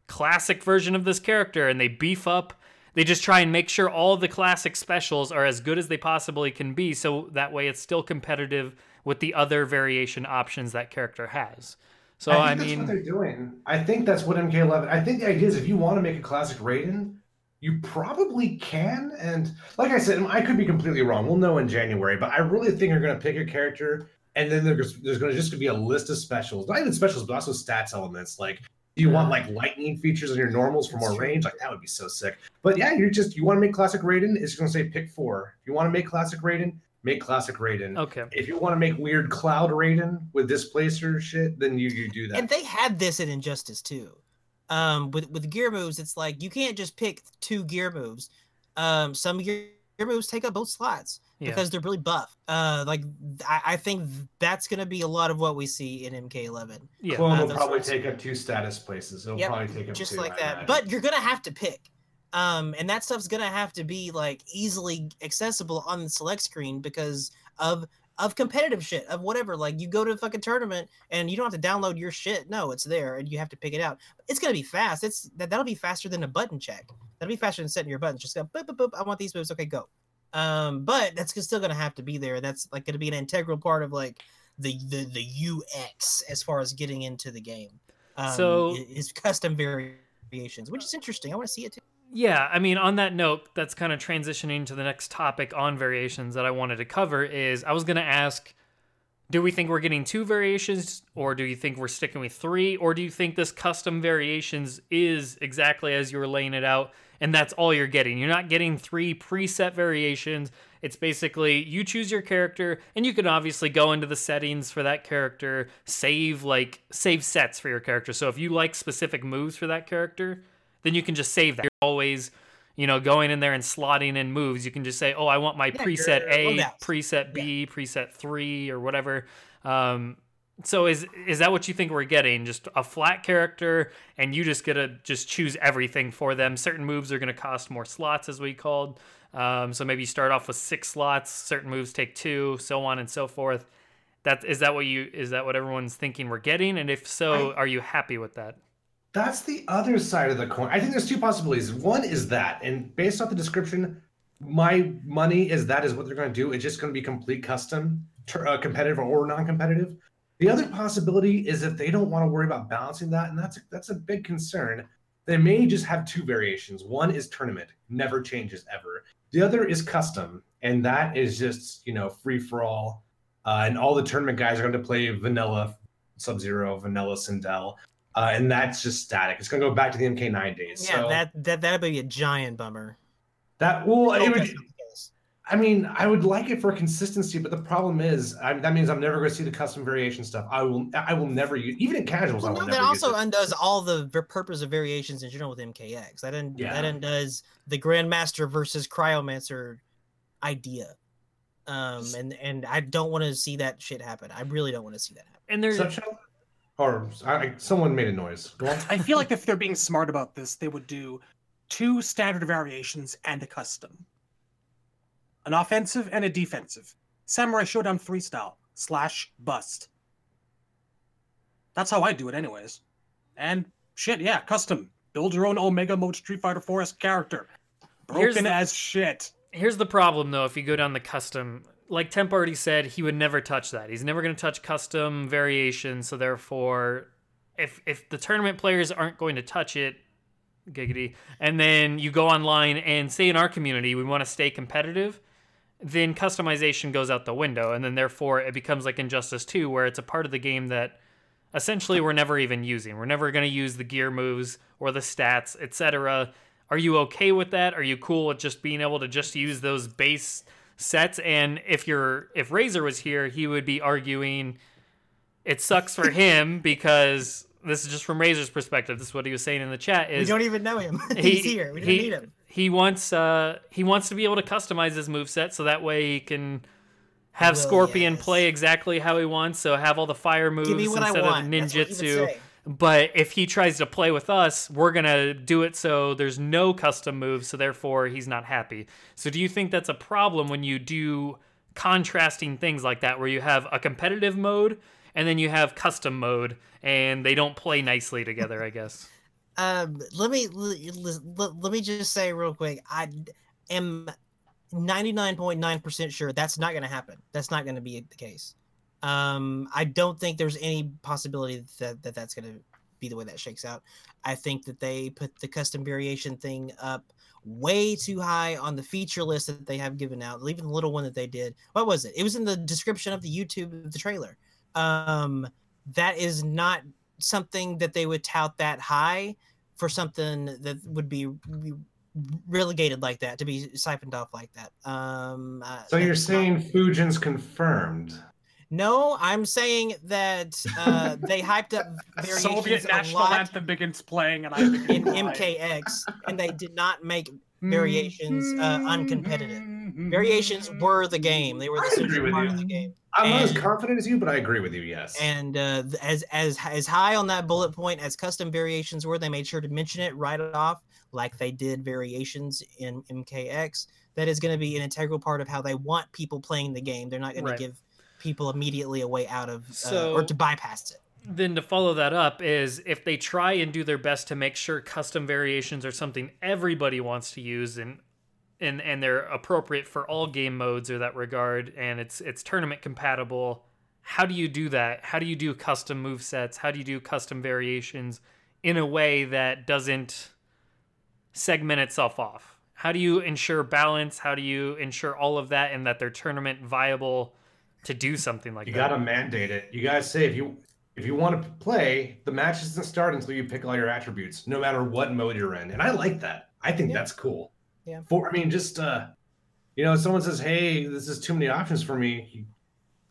classic version of this character and they beef up they just try and make sure all the classic specials are as good as they possibly can be so that way it's still competitive with the other variation options that character has. So I, I that's mean what they're doing. I think that's what MK11. I think the idea is if you want to make a classic Raiden, you probably can. And like I said, I could be completely wrong. We'll know in January. But I really think you're going to pick a character, and then there's there's going to just to be a list of specials, not even specials, but also stats elements. Like, do you want like lightning features on your normals for more range? Like that would be so sick. But yeah, you're just you want to make classic Raiden. It's going to say pick four. If you want to make classic Raiden, make classic Raiden. okay. If you want to make weird cloud Raiden with displacer shit, then you you do that. and they had this in Injustice too. Um, with with gear moves, it's like you can't just pick two gear moves. Um, some gear, gear moves take up both slots Yeah. because they're really buff. Uh, like I, I think that's gonna be a lot of what we see in MK11, Yeah. Clone Uh, will probably take up two status places. It'll Yep, probably take up just two, like that. But you're gonna have to pick. Um, and that stuff's gonna have to be like easily accessible on the select screen because of of competitive shit of whatever. Like you go to a fucking tournament and you don't have to download your shit. No, it's there and you have to pick it out. It's gonna be fast. It's that that'll be faster than a button check. That'll be faster than setting your buttons. Just go boop boop boop. I want these moves. Okay, go. Um, but that's still gonna have to be there. That's like gonna be an integral part of like the the the UX as far as getting into the game. Um, So- i- is custom variations, which is interesting. I want to see it too. Yeah, I mean, on that note, that's kind of transitioning to the next topic on variations that I wanted to cover. Is I was going to ask, do we think we're getting two variations, or do you think we're sticking with three, or do you think this custom variations is exactly as you were laying it out, and that's all you're getting. You're not getting three preset variations. It's basically you choose your character, and you can obviously go into the settings for that character, save like save sets for your character. So if you like specific moves for that character, then you can just save that. You're always you know, going in there and slotting in moves. You can just say, "Oh, I want my Yeah, preset A, preset B, preset three, or whatever." Um, so is is that what you think we're getting? Just a flat character, and you just get to just choose everything for them. Certain moves are going to cost more slots, as we called. Um, so maybe you start off with six slots. Certain moves take two, so on and so forth. That is that what you is that what everyone's thinking we're getting? And if so, I- are you happy with that? That's the other side of the coin. I think there's two possibilities. One is that, and based off the description, my money is that is what they're going to do. It's just going to be complete custom, ter- uh, competitive or non-competitive. The other possibility is if they don't want to worry about balancing that, and that's that's a big concern. They may just have two variations. One is tournament, never changes ever. The other is custom, and that is just you know free for all. Uh, and all the tournament guys are going to play vanilla Sub Zero, vanilla Sindel uh, and that's just static. It's gonna go back to the MK9 days. Yeah, so that that that'd be a giant bummer. that well, it would, that's not the case. I mean, I would like it for consistency, but the problem is, I, that means I'm never going to see the custom variation stuff. I will, I will never use, even in casuals. Well, I no, will that also use it. undoes all the purpose of variations in general with MKX. That un- Yeah. that undoes the Grandmaster versus Cryomancer idea. Um, and and I don't want to see that shit happen. I really don't want to see that happen. And there's Such a, or I, I- someone made a noise. Go. I feel like if they're being smart about this, they would do two standard variations and a custom. An offensive and a defensive. Samurai Shodown 3 style slash bust. That's how I do it, anyways. And shit, yeah, custom. Build your own Omega Mode Street Fighter 4S character. Broken the- as shit. here's the problem though if you go down the custom like temp already said he would never touch that he's never going to touch custom variation so therefore if if the tournament players aren't going to touch it giggity and then you go online and say in our community we want to stay competitive then customization goes out the window and then therefore it becomes like injustice 2 where it's a part of the game that essentially we're never even using we're never going to use the gear moves or the stats etc are you okay with that are you cool with just being able to just use those base sets and if you're if razor was here he would be arguing it sucks for him <laughs> because this is just from razor's perspective this is what he was saying in the chat We don't even know him. <laughs> he- He's here. We don't he- need him. He wants uh he wants to be able to customize his moveset so that way he can have Scorpion yes. play exactly how he wants, so have all the fire moves Give me what I instead of That's what he would ninjutsu. But if he tries to play with us, we're gonna do it so there's no custom moves, so therefore he's not happy. So do you think that's a problem when you do contrasting things like that, where you have a competitive mode and then you have custom mode, and they don't play nicely together? I guess. Um, let me let, let, me just say real quick. I am ninety nine point nine percent sure that's not going to happen. That's not going to be the case. Um, I don't think there's any possibility that, that that's going to be the way that shakes out. I think that they put the custom variation thing up way too high on the feature list that they have given out. Even the little one that they did. What was it? It was in the description of the YouTube the trailer. Um, that is not something that they would tout that high for something that would be be relegated like that to be siphoned off like that. Um, uh, So you're that's not- saying Fujin's confirmed? no? I'm saying that uh, they hyped up <laughs> variations Soviet a national lot anthem begins playing, and I begin in cry. MKX, and they did not make <laughs> variations uh, uncompetitive. Variations were the game; they were the agree central with part you. of the game. I'm not as confident as you, but I agree with you. Yes. And uh, as as as high on that bullet point as custom variations were, they made sure to mention it right off, like they did variations in MKX. That is going to be an integral part of how they want people playing the game. They're not going Right. to give people immediately a way out of uh, So- or to bypass it. then to follow that up is if they try and do their best to make sure custom variations are something everybody wants to use and and and they're appropriate for all game modes or that regard and it's it's tournament compatible how do you do that how do you do custom move sets how do you do custom variations in a way that doesn't segment itself off how do you ensure balance how do you ensure all of that and that they're tournament viable to do something like that? you gotta mandate it. You guys say if you if you want to play, the match doesn't start until you pick all your attributes, no matter what mode you're in. And I like that. I think Yeah. that's cool. Yeah. For I mean, just uh, you know, if someone says, "Hey, this is too many options for me,"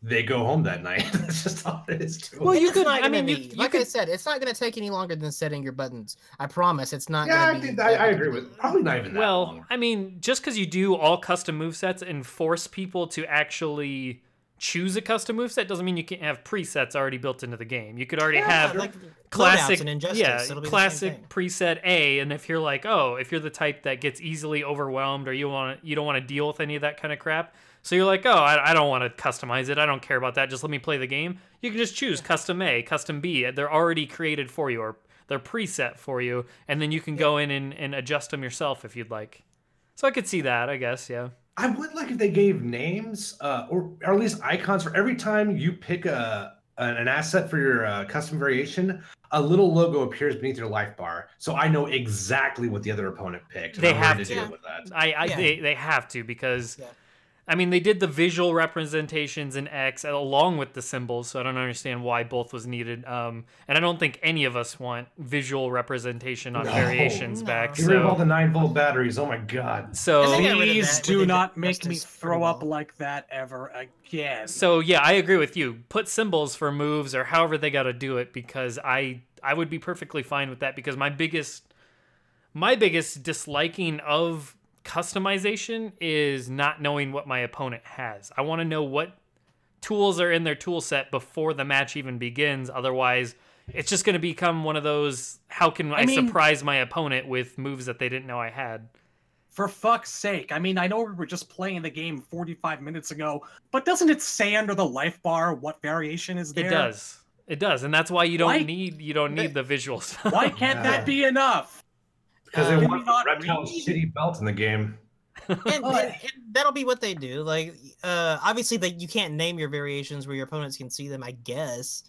they go home that night. <laughs> that's just all it is. To Well, you could- I mean, you- be- you like I said, it's not going to take any longer than setting your buttons. I promise. It's not. yeah, I, gonna be think, I, I agree with. Probably not even that Well, long. I mean, just because you do all custom movesets and force people to actually choose a custom moveset doesn't mean you can't have presets already built into the game. You could already Yeah, have like classic, loadouts and Injustice, yeah, classic preset A. And if you're like, oh, if you're the type that gets easily overwhelmed or you want you don't want to deal with any of that kind of crap, so you're like, oh, I, I don't want to customize it. I don't care about that. Just let me play the game. You can just choose custom A, custom B. They're already created for you or they're preset for you, and then you can go in and, and adjust them yourself if you'd like. So I could see that, I guess, yeah. I would like if they gave names, uh, or, or at least icons for every time you pick a an, an asset for your uh, custom variation. A little logo appears beneath your life bar, so I know exactly what the other opponent picked. They have to to. deal with that. I, I Yeah. they, they have to because Yeah. I mean they did the visual representations in X along with the symbols, so I don't understand why both was needed. Um, and I don't think any of us want visual representation on No. variations No. back. Get rid of all the nine volt batteries. Oh my god. so I think I got rid of Please do not make me throw up like that ever again. so yeah, I agree with you. Put symbols for moves or however they got to do it because I I would be perfectly fine with that because my biggest my biggest disliking of customization is not knowing what my opponent has. I want to know what tools are in their tool set before the match even begins. Otherwise, it's just going to become one of those how can I, I mean- surprise my opponent with moves that they didn't know I had. For fuck's sake. I mean, I know we were just playing the game 45 minutes ago, but doesn't it say under the life bar what variation is there? It does. It does. And that's why you don't Why- need you don't need the visuals. Why can't Yeah. that <laughs> be enough? Because Uh, they can want we not reptile's read? shitty belt in the game. and, <laughs> and- and that'll be what they do. Like, uh, obviously, that you can't name your variations where your opponents can see them. I guess.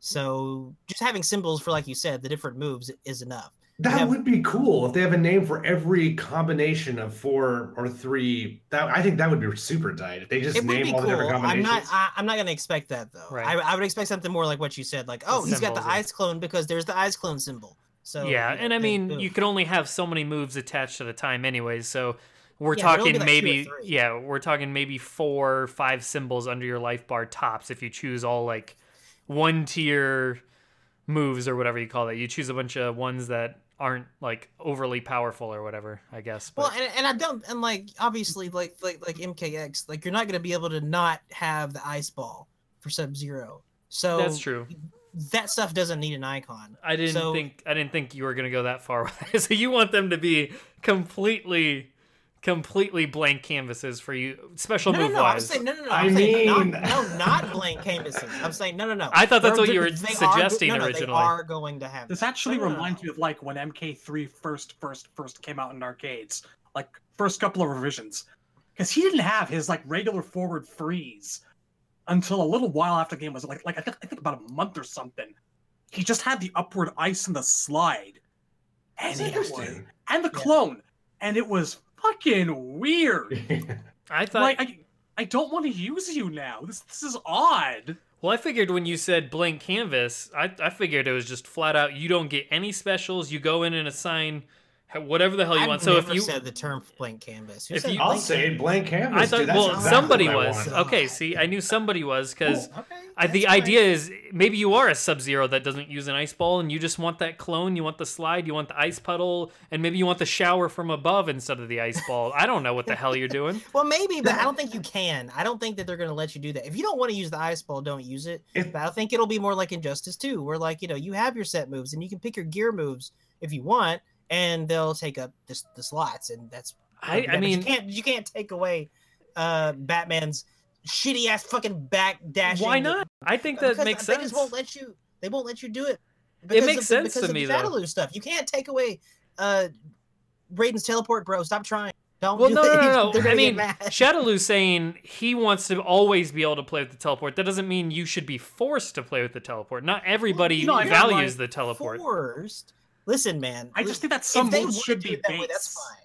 So just having symbols for, like you said, the different moves is enough. That Yeah. would be cool if they have a name for every combination of four or three. That I think that would be super tight. If they just it would name be all the cool. different I'm not. I, I'm not gonna expect that though. Right. I, I would expect something more like what you said. Like, oh, he's got the ice clone because there's the ice clone symbol. So yeah, and I mean, boom. you can only have so many moves attached at a time, anyways. So we're Yeah, talking like maybe, yeah, we're talking maybe four, five symbols under your life bar tops if you choose all like one tier moves or whatever you call that. You choose a bunch of ones that aren't like overly powerful or whatever. I guess. But Well, and, and I don't, and like obviously, like like like MKX, like you're not gonna be able to not have the ice ball for Sub Zero. So that's true. That stuff doesn't need an icon. I didn't So- think I didn't think you were gonna go that far with it. <laughs> So you want them to be completely, completely blank canvases for you, special No, no, move no. I'm saying no, no, no. I I'm saying mean- not, no, not blank canvases. I'm saying no, no, no. I thought that's They're- what you were they are suggesting no, no, originally. They are going to have. This that. actually No, no, no, reminds no. me of like when MK3 first, first, first came out in arcades, like first couple of revisions, because he didn't have his like regular forward freeze until a little while after the game was like like I think, I think about a month or something. He just had the upward ice and the slide, and That's it was interesting. and the Yeah. clone, and it was fucking weird. <laughs> I thought. like I, I don't want to use you now. This this is odd. well, I figured when you said blank canvas, I I figured it was just flat out. You don't get any specials. You go in and assign whatever the hell you I've want. So if you said the term blank canvas. Who If said you- I'll blank say canvas? blank canvas. I thought dude, that's well exactly somebody was okay. See, I knew somebody was because. Cool, oh, okay, the that's fine. idea is maybe you are a Sub Zero that doesn't use an ice ball, and you just want that clone, you want the slide, you want the ice puddle, and maybe you want the shower from above instead of the ice ball. I don't know what the hell you're doing. <laughs> Well, maybe, but I don't think you can. I don't think that they're going to let you do that. If you don't want to use the ice ball, don't use it. If- But I think it'll be more like Injustice 2, where like you know you have your set moves and you can pick your gear moves if you want, and they'll take up the, the slots, and that's. I, I mean, you can't you can't take away uh Batman's shitty ass fucking back dashing. why not? I think that Because makes they sense. just won't let you. They won't let you do it. It makes of, sense because to me, though. Shadaloo stuff. You can't take away uh Raiden's teleport, bro. Stop trying. Don't. Well, do no, no, no, <laughs> no. I mean, mad. Shadaloo saying he wants to always be able to play with the teleport. That doesn't mean you should be forced to play with the teleport. Not everybody no, I mean, values like, the teleport. Forced. Listen, man. I just think that if some they moves should be do it that way, base. that's fine.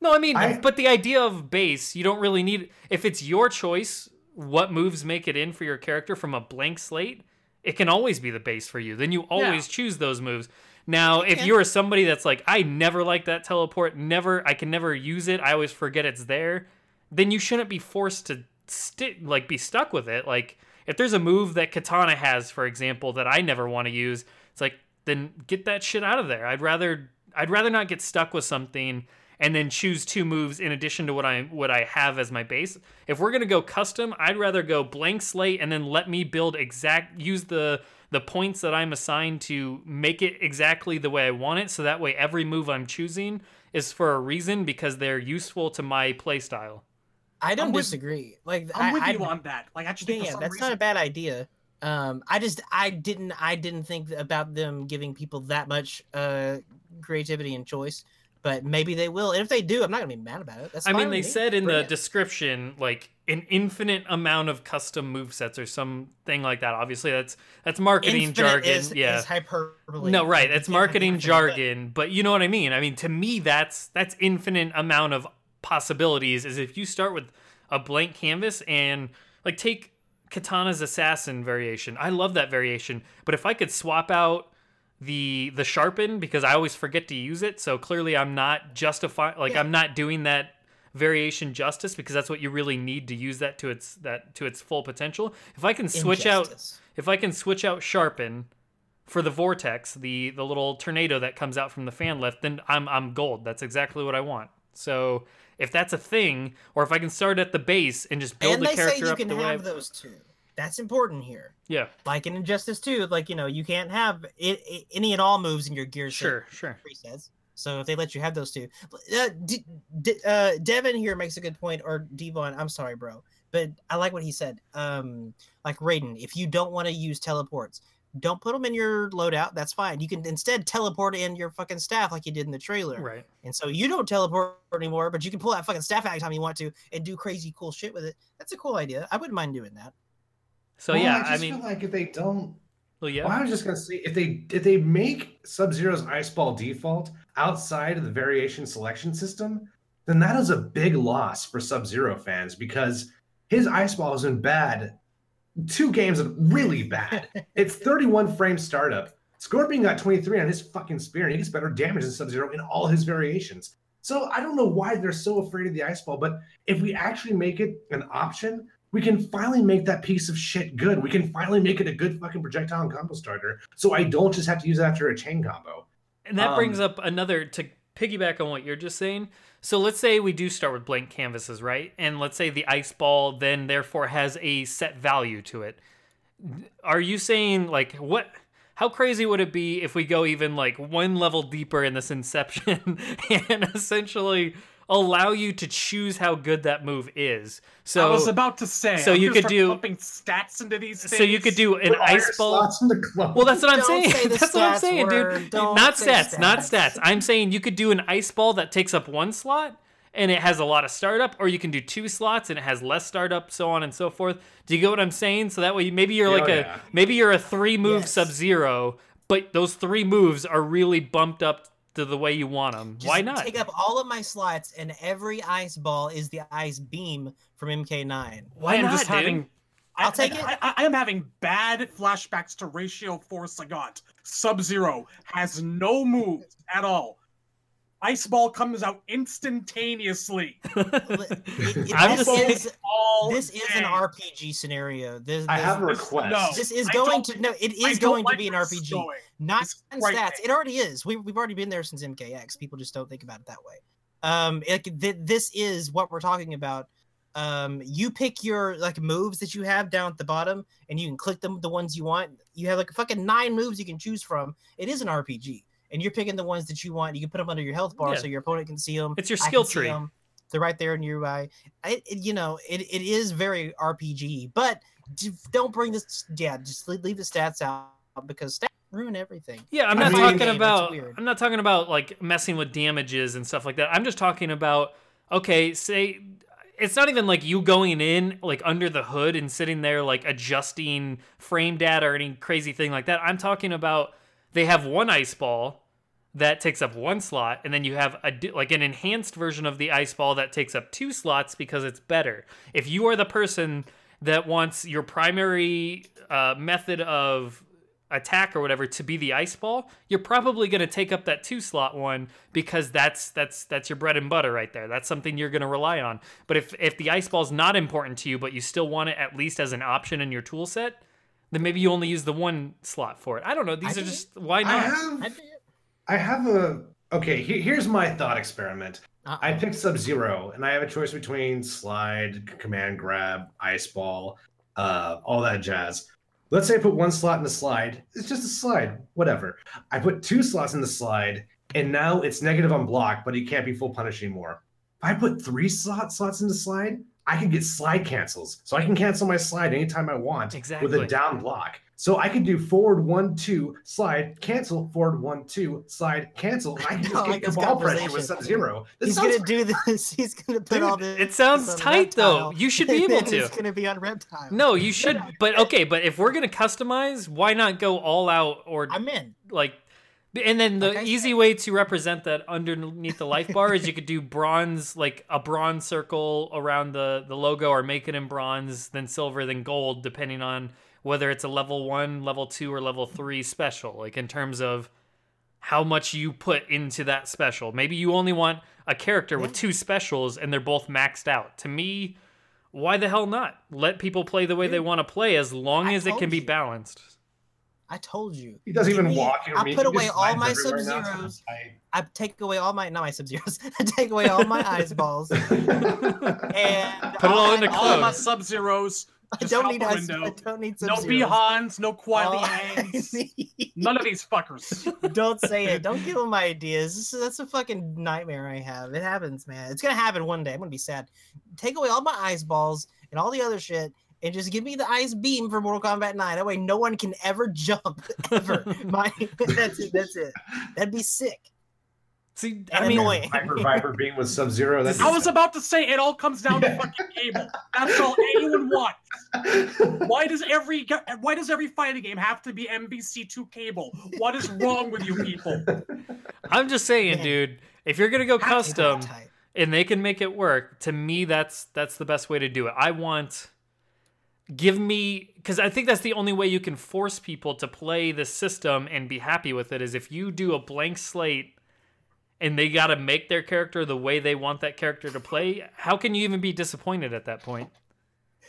No, I mean, I- but the idea of base, you don't really need. If it's your choice, what moves make it in for your character from a blank slate, it can always be the base for you. Then you always choose those moves. Now, if Okay. you are somebody that's like, I never like that teleport, never, I can never use it, I always forget it's there, then you shouldn't be forced to stick, like, be stuck with it. Like, if there's a move that Kitana has, for example, that I never want to use, it's like, then get that shit out of there. I'd rather, I'd rather not get stuck with something and then choose two moves in addition to what I what I have as my base. If we're gonna go custom, I'd rather go blank slate and then let me build exact use the the points that I'm assigned to make it exactly the way I want it. So that way, every move I'm choosing is for a reason because they're useful to my playstyle. I don't I'm with- disagree. Like I'm I, with I, you on that. Like, I actually think yeah, that's reason, not a bad idea. Um, I just I didn't I didn't think about them giving people that much uh creativity and choice, but maybe they will. And if they do, I'm not gonna be mad about it. That's I mean, they me. said in Bring the it. description like an infinite amount of custom movesets or something like that. Obviously, that's that's marketing Infinite jargon. Is, yeah. is hyperbole. No, right. You It's can't have marketing infinite, but- jargon, but you know what I mean. I mean, to me, that's that's infinite amount of possibilities. Is if you start with a blank canvas and like take Kitana's assassin variation. I love that variation, but if I could swap out the the sharpen because I always forget to use it, so clearly I'm not justifying like Yeah. I'm not doing that variation justice because that's what you really need to use that to its that to its full potential. If I can switch out if I can switch out sharpen for the vortex, the the little tornado that comes out from the fan lift, then I'm I'm gold. That's exactly what I want. So if that's a thing, or if I can start at the base and just build and the they say character you up can have those two. That's important here. yeah, Like in Injustice 2, like you know, you can't have it, it- any and all moves in your gear set sure, sure. presets. So if they let you have those two, uh, D- D- uh, Devin here makes a good point, or Devon, I'm sorry, bro, but I like what he said. Um, like Raiden, if you don't want to use teleports, don't put them in your loadout. That's fine. You can instead teleport in your fucking staff like you did in the trailer. Right. And so you don't teleport anymore, but you can pull that fucking staff out anytime you want to and do crazy cool shit with it. That's a cool idea. I wouldn't mind doing that. So Well, yeah, I, I, just mean, feel like if they don't well, yeah, Well, I was just gonna say if they if they make Sub Zero's ice ball default outside of the variation selection system, then that is a big loss for Sub Zero fans because his ice ball has been bad. Two games of really bad. <laughs> it's 31 frame startup. Scorpion got 23 on his fucking spear, and he gets better damage than Sub Zero in all his variations. So I don't know why they're so afraid of the ice ball, but if we actually make it an option, we can finally make that piece of shit good. We can finally make it a good fucking projectile and combo starter. So I don't just have to use it after a chain combo. and that brings um, up another to piggyback on what you're just saying. So let's say we do start with blank canvases, right? And let's say the ice ball then therefore has a set value to it. Are you saying like what? How crazy would it be if we go even like one level deeper in this inception <laughs> and essentially allow you to choose how good that move is? So I was about to say. so I'm you could start do- pumping stats into these. Things. so you could do an Put ice ball. slots in the clone. Well, that's what I'm Don't saying. say <laughs> That's what I'm saying, word. dude. Don't Not say stats, not stats. stats. I'm saying you could do an ice ball that takes up one slot and it has a lot of startup, or you can do two slots and it has less startup, so on and so forth. Do you get what I'm saying? So that way, maybe you're Oh, like a yeah. maybe you're a three move Yes. Sub Zero, but those three moves are really bumped up to the way you want them. Just Why not? Take up all of my slots, and every ice ball is the ice beam from MK9. Why I am not, just dude? having. I'll I- take I, it. I, I am having bad flashbacks to Ratio Force Sagat. Sub Zero has no moves at all. Ice Ball comes out instantaneously. <laughs> It- it- <laughs> I'm this just is All this is an. RPG scenario. This, I have a this- request. no. This is going to no. It I is don't going like to be an where this is RPG, going. not It's right stats. there. It already is. We we've already been there since MKX. People just don't think about it that way. Um, it, th- this is what we're talking about. Um, you pick your like moves that you have down at the bottom, and you can click them the ones you want. You have like fucking nine moves you can choose from. It is an RPG, and you're picking the ones that you want. You can put them under your health bar Yeah. so your opponent can see them. It's your skill tree. They're right there in your UI. It, you know, it, it is very RPG, but don't bring this. Yeah, just leave, leave the stats out because stats ruin everything. Yeah, I'm not talking Game, about. I'm not talking about like messing with damages and stuff like that. I'm just talking about okay, say it's not even like you going in like under the hood and sitting there like adjusting frame data or any crazy thing like that. I'm talking about they have one ice ball that takes up one slot and then you have a like an enhanced version of the ice ball that takes up two slots because it's better. If you are the person that wants your primary uh, method of attack or whatever to be the ice ball, you're probably going to take up that two slot one because that's that's that's your bread and butter right there. That's something you're going to rely on. But if if the ice ball's not important to you, but you still want it at least as an option in your tool set, then maybe you only use the one slot for it. I don't know. These I are just why not? I did- I have a okay. He, here's my thought experiment. uh-uh. I picked Sub Zero, and I have a choice between slide, command grab, ice ball, uh, all that jazz. Let's say I put one slot in the slide. It's just a slide, whatever. I put two slots in the slide, and now it's negative on block, but he can't be full punish anymore. If I put three slot slots in the slide, I can get slide cancels, so I can cancel my slide anytime I want with a down block. So I can do forward one two slide cancel forward one two slide cancel. I can I <laughs> just oh, like get this ball pressure with Sub Zero. He's gonna do this. <laughs> He's gonna put Dude, all this. it sounds tight, though. You should be <laughs> able to. It's gonna be on reptile. No, you should. But okay, but if we're gonna customize, why not go all out or I'm in. like? And then the Like easy way to represent that underneath the life bar is you could do <laughs> bronze, like a bronze circle around the the logo, or make it in bronze, then silver, then gold, depending on whether it's a level one, level two, or level three special. Like in terms of how much you put into that special. Maybe you only want a character with two specials and they're both maxed out. To me, why the hell not? Let people play the way they want to play as long as it can be balanced. I told you. He doesn't even me- walk. I put he away all my everywhere now, so Sub-Zeros. I- I take away all my not my sub zeros. <laughs> I take away all my ice balls <laughs> and Put it all I'll into add All my. Sub Zeros. I don't need the ice. window. I don't need No Sub-Zeros. No All Quiley I Hangs. need- None of these fuckers. <laughs> don't say it. Don't give them ideas. This is, that's a fucking nightmare I have. It happens, man. It's gonna happen one day. I'm gonna be sad. Take away all my ice balls and all the other shit, and just give me the ice beam for Mortal Kombat 9. That way, no one can ever <laughs> jump ever. <laughs> my that's it. That's it. That'd be sick. See, And I mean, annoying. Viper Viper being with Sub Zero. That's I was about to say it all comes down to fucking cable. That's all anyone wants. Why does every why does every fighting game have to be MvC2 cable? What is wrong with you people? I'm just saying, Man. dude. If you're gonna go Have to be custom and they can make it work, to me, that's that's the best way to do it. I want give me because I think that's the only way you can force people to play the system and be happy with it is if you do a blank slate and they got to make their character the way they want that character to play. How can you even be disappointed at that point?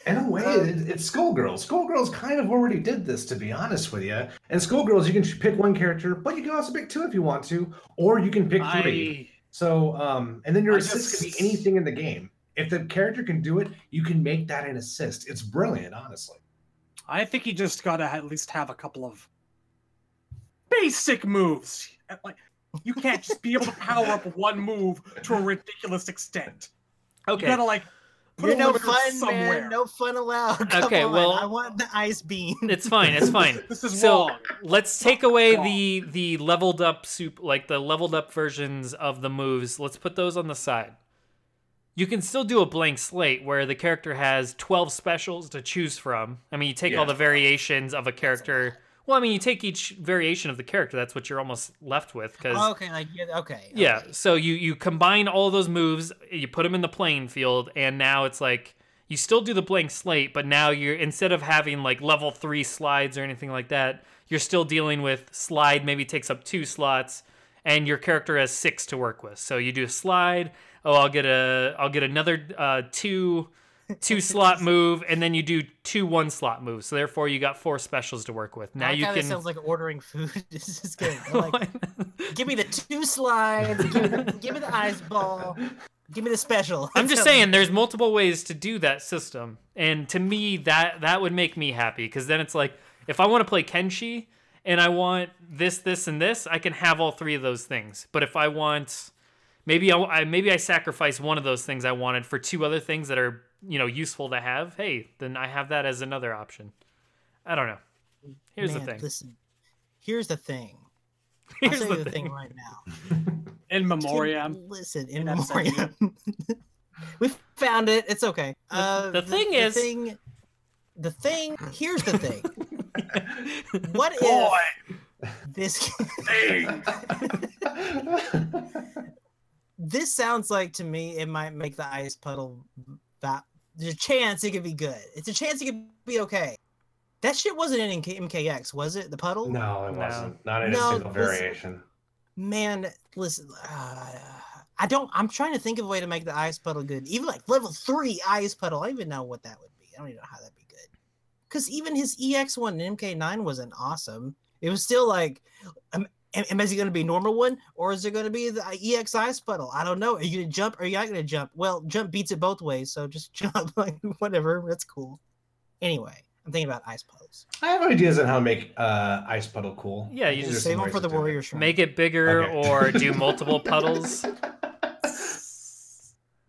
In a way, it, it's Skullgirls. Skullgirls kind of already did this, to be honest with you. And Skullgirls, you can pick one character, but you can also pick two if you want to, or you can pick three. I So, um, and then your I assist just- can be anything in the game. If the character can do it, you can make that an assist. It's brilliant, honestly. I think you just gotta at least have a couple of basic moves. Like you can't just be able to power up <laughs> one move to a ridiculous extent. You Okay. gotta like put You're no fun, somewhere. man. No fun allowed. <laughs> Come Okay, on. well- I want the ice beam. It's fine. It's fine. <laughs> This is so wrong. let's take away wrong. the the leveled up soup like the leveled up versions of the moves. Let's put those on the side. You can still do a blank slate where the character has 12 specials to choose from. I mean, you take all the variations of a character. Well, I mean, you take each variation of the character. That's what you're almost left with because Oh, okay, like yeah, okay. yeah, okay. so you you combine all those moves, you put them in the playing field, and now it's like you still do the blank slate, but now you're instead of having like level three slides or anything like that, you're still dealing with slide maybe takes up two slots, and your character has six to work with. So you do a slide. Oh, I'll get a I'll get another uh, two two slot <laughs> move, and then you do two one slot moves. So therefore, you got four specials to work with. Now I you can. sounds like ordering food. <laughs> this is good. Like, <laughs> give me the two slides. Give me the, give me the ice ball. Give me the special. I'm just saying there's multiple ways to do that system. And to me that that would make me happy cuz then it's like if I want to play Kenshi and I want this this and this, I can have all three of those things. But if I want maybe I, I maybe I sacrifice one of those things I wanted for two other things that are, you know, useful to have. Hey, then I have that as another option. I don't know. Here's Man, the thing. Listen, here's the thing. <laughs> I'll Here's the the thing. thing right now. <laughs> In memoriam. Listen, in You're not saying memoriam. <laughs> we found it. It's okay. Uh, the thing is- the thing, the thing. Here's the thing. What if Boy, this? thing. This sounds like to me it might make the ice puddle. That there's a chance it could be good. It's a chance it could be okay. That shit wasn't in MKX, was it? The puddle? No, it No. wasn't. Not in No, a single this- variation. Man, listen. Uh, I don't. I'm trying to think of a way to make the ice puddle good. Even like level three ice puddle. I don't even know what that would be. I don't even know how that'd be good. Because even his EX one in MK9 wasn't awesome. It was still like, um, am, am- is it going to be normal one or is it going to be the EX ice puddle? I don't know. Are you going to jump or are you not going to jump? Well, jump beats it both ways. So just <laughs> jump. Like whatever. That's cool. Anyway, I'm thinking about ice puddles. I have ideas on how to make uh, ice puddle cool. Yeah, you think just Save them for the to warrior shrine. Make it bigger Okay. or do <laughs> multiple puddles.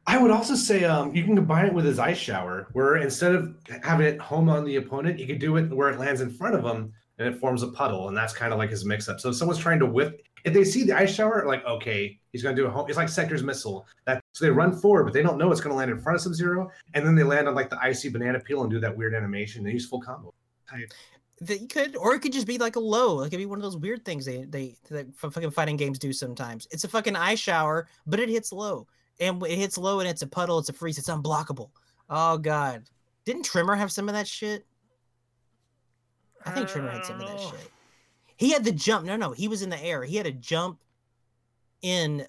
I would also say um, you can combine it with his ice shower, where instead of having it home on the opponent, you could do it where it lands in front of him and it forms a puddle, and that's kind of like his mix-up. So if someone's trying to whip, if they see the ice shower, like okay, he's going to do a home. It's like Sektor's missile. That so they run forward, but they don't know it's going to land in front of Sub Zero, and then they land on like the icy banana peel and do that weird animation. They use full combo. Type. that you could, or it could just be like a low. It could be one of those weird things they they that fucking fighting games do sometimes. It's a fucking ice shower, but it hits low, and it hits low, and it's a puddle. It's a freeze. It's unblockable. Oh god, didn't Tremor have some of that shit? I think Tremor had some of that Oh. shit. He had the jump. No, no, he was in the air. He had a jump in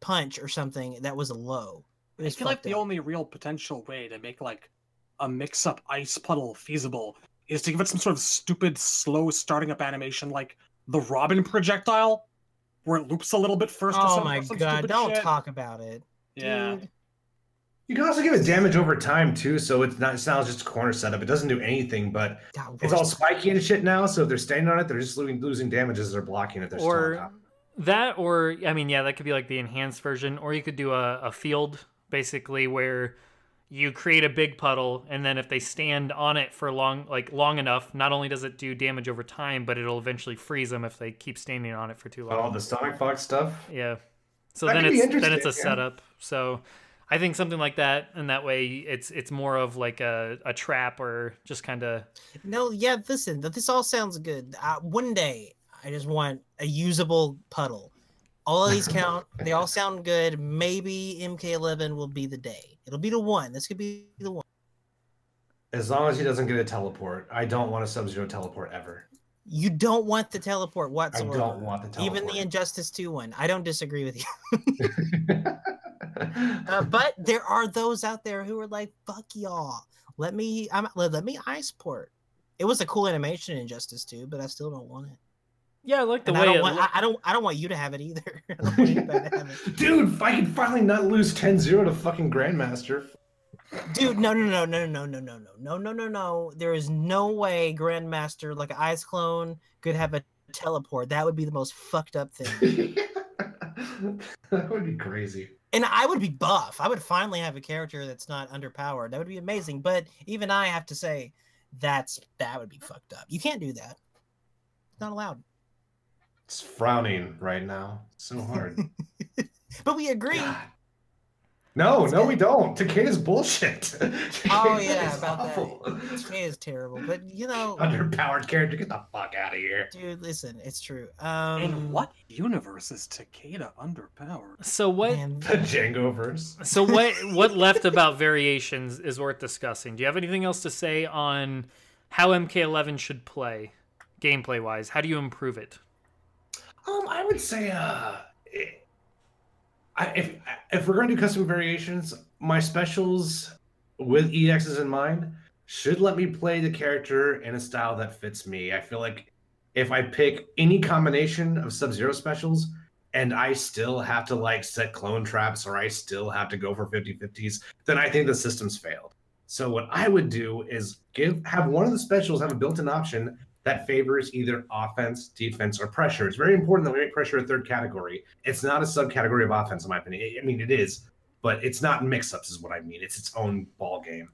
punch or something that was a low. It I feel like the up. only real potential way to make like a mix-up ice puddle feasible is to give it some sort of stupid, slow starting up animation, like the Robin projectile, where it loops a little bit first. or Oh some- my god! Don't shit. talk about it. Yeah, dude. You can also give it damage over time too, so it's not it's not just a corner setup. It doesn't do anything, but it's all worst- spiky and shit now. So if they're standing on it, they're just losing, losing damage as they're blocking it. They're still or that or i mean yeah that could be like the enhanced version or you could do a, a field basically where you create a big puddle and then if they stand on it for long like long enough not only does it do damage over time but it'll eventually freeze them if they keep standing on it for too long All the stomach fox stuff. yeah so That then it's then it's a yeah. setup so i think something like that and that way it's it's more of like a, a trap or just kind of No, yeah, listen, this all sounds good. Uh, one day, I just want a usable puddle. All of these <laughs> count. they all sound good. Maybe MK11 will be the day. It'll be the one. This could be the one. As long as he doesn't get a teleport, I don't want a Sub Zero teleport ever. You don't want the teleport whatsoever. I don't want the teleport. Even the Injustice 2 one. I don't disagree with you. <laughs> <laughs> Uh, but there are those out there who are like, fuck y'all. Let me I'm, let, let me ice port. It was a cool animation in Injustice 2, but I still don't want it. yeah i like the And I way don't it want loo- I, I don't I don't want you to have it either. I don't want to have it. Dude, if I can finally not lose 10-0 to fucking Grandmaster. Dude, no no no no no no no no no no no no. There is no way Grandmaster like an ice clone could have a teleport. That would be the most fucked up thing. that would be crazy. And I would be buff. I would finally have a character that's not underpowered. That would be amazing. But even I have to say, that's that would be fucked up. You can't do that. It's not allowed. It's frowning right now. So hard. <laughs> But we agree. God. No, no, we don't. Takeda's bullshit. <laughs> Oh Takeda yeah, is about awful. that. This is terrible. But you know, <laughs> Underpowered character, get the fuck out of here. dude, listen, it's true. Um, in what universe is Takeda underpowered? so what man, The Django verse. So what <laughs> what left about variations is worth discussing. Do you have anything else to say on how MK11 should play, gameplay wise? How do you improve it? Um, I would say, uh, it- If if we're going to do custom variations, my specials with EXs in mind should let me play the character in a style that fits me. I feel like if I pick any combination of Sub Zero specials and I still have to like set clone traps or I still have to go for 50 50s, then I think the system's failed. So what I would do is give have one of the specials have a built-in option that favors either offense, defense, or pressure. It's very important that we make pressure a third category. It's not a subcategory of offense, in my opinion. I mean, it is, but it's not mix-ups, is what I mean. It's its own ball game.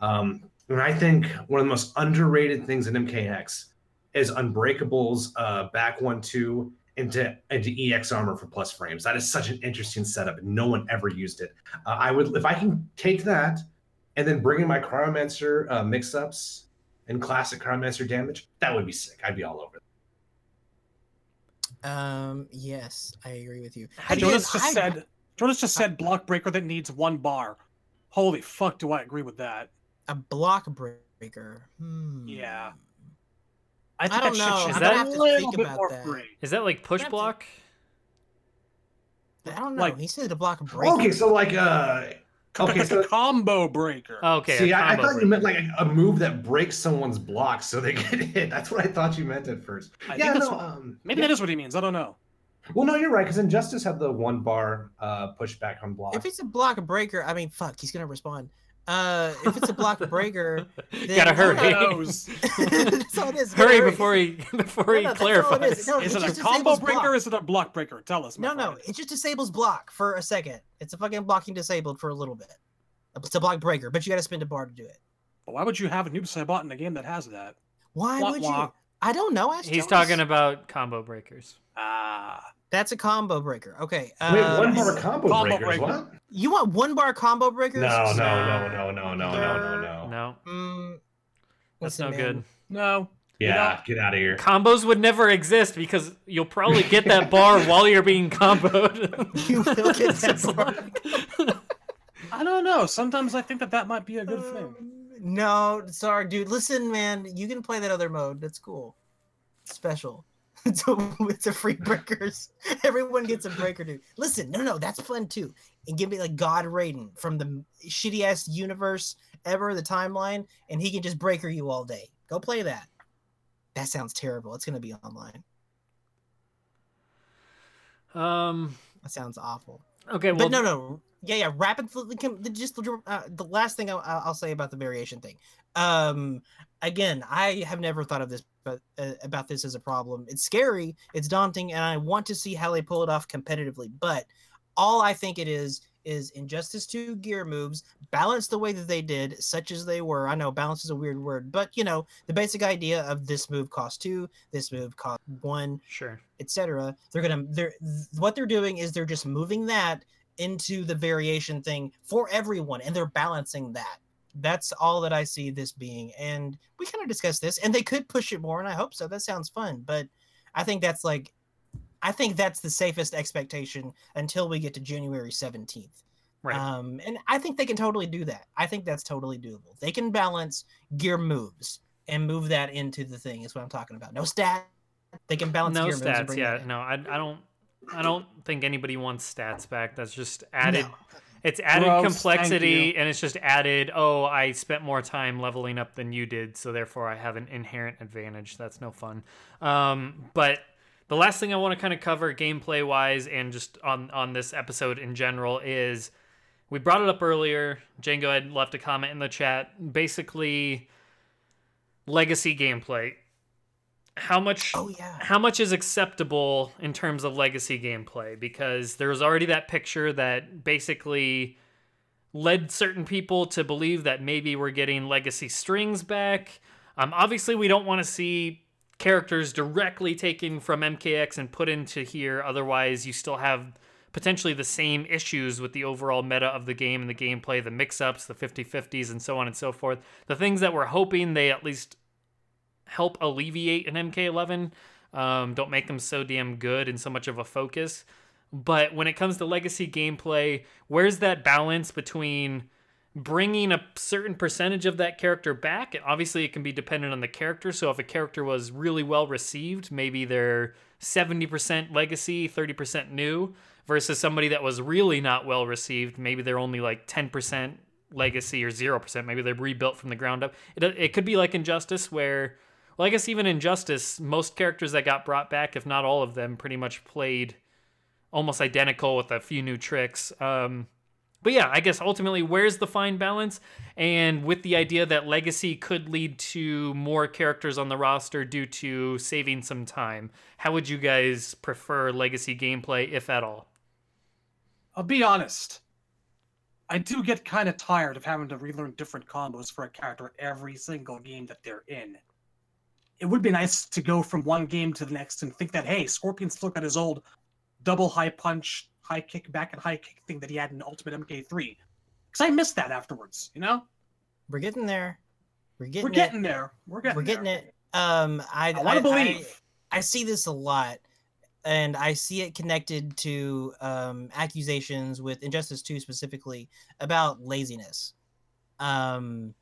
Um, and I think one of the most underrated things in MKX is Unbreakable's uh, back one two into into EX armor for plus frames. That is such an interesting setup, and no one ever used it. Uh, I would if I can take that and then bring in my Cryomancer uh, mix-ups and classic Cryomancer damage, that would be sick. I'd be all over. it. um, yes, I agree with you. How do Again, you- Jonas just I- said Jonas just said block breaker that needs one bar. Holy fuck, do I agree with that? a block breaker. Hmm. Yeah. I think don't that know. should Is that- a little bit about more that. free. Is that like push That's- block? I don't know. Like- he said to block breaker. Okay, so like uh okay, Like so a combo breaker. Okay. see, I, combo thought break. you meant like a, a move that breaks someone's block so they <laughs> get hit. That's what I thought you meant at first. I yeah, think no, what- um, Maybe yeah. that is what he means. I don't know. Well, no, you're right because Injustice had the one bar uh pushback on block. If it's a block breaker, I mean, fuck, he's gonna respond. Uh, if it's a block <laughs> breaker, then- Gotta Who hurry. knows? <laughs> that's all it is. Hurry Gotta before he <laughs> before No, he no, that's all clarifies. is. No, Is it it a just combo breaker block. or is it a block breaker? Tell us. my No, no, friend. it just disables block for a second. It's a fucking blocking disabled for a little bit. It's a block breaker, but you got to spend a bar to do it. But why would you have a noob bot in a game that has that? Why Wah, would wah. you? I don't know. Ask He's Jonas. talking about combo breakers. Ah. That's a combo breaker. Okay. Wait, uh, one bar combo, combo breakers. breaker. What? You want one bar combo breakers? No, no, no, no, no, no, no, no, no. No, Mm, that's listen, no man. good. No. Yeah, get out of here. Combos would never exist because you'll probably get that bar <laughs> while you're being comboed. <laughs> You will get that bar. <laughs> I don't know. Sometimes I think that that might be a good thing. Um, No, sorry, dude. Listen, man, you can play that other mode. That's cool. Special. It's a, <laughs> it's a free breakers. <laughs> Everyone gets a breaker, dude. Listen, no, no, that's fun too. And give me like God Raiden from the shitty ass universe ever, the timeline, and he can just breaker you all day. Go play that. That sounds terrible. It's gonna be online. um. That sounds awful. Okay. Well, but no, no, yeah, yeah. Rapidly, the- just the, uh, the last thing I'll, I'll say about the variation thing. Um, again, I have never thought of this, but uh, about this as a problem. It's scary, it's daunting, and I want to see how they pull it off competitively. But all I think it is is Injustice 2 gear moves balanced the way that they did, such as they were. I know balance is a weird word, but you know the basic idea of this move costs two, this move costs one, Sure. etc. They're gonna they're th- what they're doing is they're just moving that into the variation thing for everyone, and they're balancing that. That's all that I see this being, and we kind of discussed this, and they could push it more, and I hope so. That sounds fun, but I think that's like, I think that's the safest expectation until we get to January seventeenth. Right. Um, and I think they can totally do that. I think that's totally doable. They can balance gear moves and move that into the thing. Is what I'm talking about. No stat. They can balance no gear moves. and stats. Yeah. No. I. I don't. I don't think anybody wants stats back. That's just added. No. It's added Gross, complexity, and it's just added. Oh, I spent more time leveling up than you did, so therefore I have an inherent advantage. That's no fun. Um, but the last thing I want to kind of cover, gameplay wise, and just on on this episode in general, is we brought it up earlier. Django had left a comment in the chat. Basically, legacy gameplay. How much? Oh yeah. how much is acceptable in terms of legacy gameplay because there's already that picture that basically led certain people to believe that maybe we're getting legacy strings back um, obviously we don't want to see characters directly taken from mkx and put into here otherwise you still have potentially the same issues with the overall meta of the game and the gameplay the mix-ups the 50-50s and so on and so forth the things that we're hoping they at least help alleviate an MK11. Um, don't make them so damn good and so much of a focus. But when it comes to legacy gameplay, where's that balance between bringing a certain percentage of that character back? Obviously, it can be dependent on the character. So if a character was really well received, maybe they're 70% legacy, 30% new, versus somebody that was really not well received, maybe they're only like 10% legacy or 0%. Maybe they're rebuilt from the ground up. It, it could be like Injustice, where well, I guess even Injustice, most characters that got brought back, if not all of them, pretty much played almost identical with a few new tricks. Um, but yeah, I guess ultimately, where's the fine balance? And with the idea that Legacy could lead to more characters on the roster due to saving some time, how would you guys prefer Legacy gameplay, if at all? I'll be honest. I do get kind of tired of having to relearn different combos for a character every single game that they're in. It would be nice to go from one game to the next and think that, hey, Scorpion still got his old double high punch, high kick, back and high kick thing that he had in Ultimate MK3. Because I missed that afterwards, you know? We're getting there. We're getting. We're getting there. We're getting We're getting there. it. Um, I I want to believe. I, I see this a lot, and I see it connected to um, accusations with Injustice Two specifically about laziness. Um,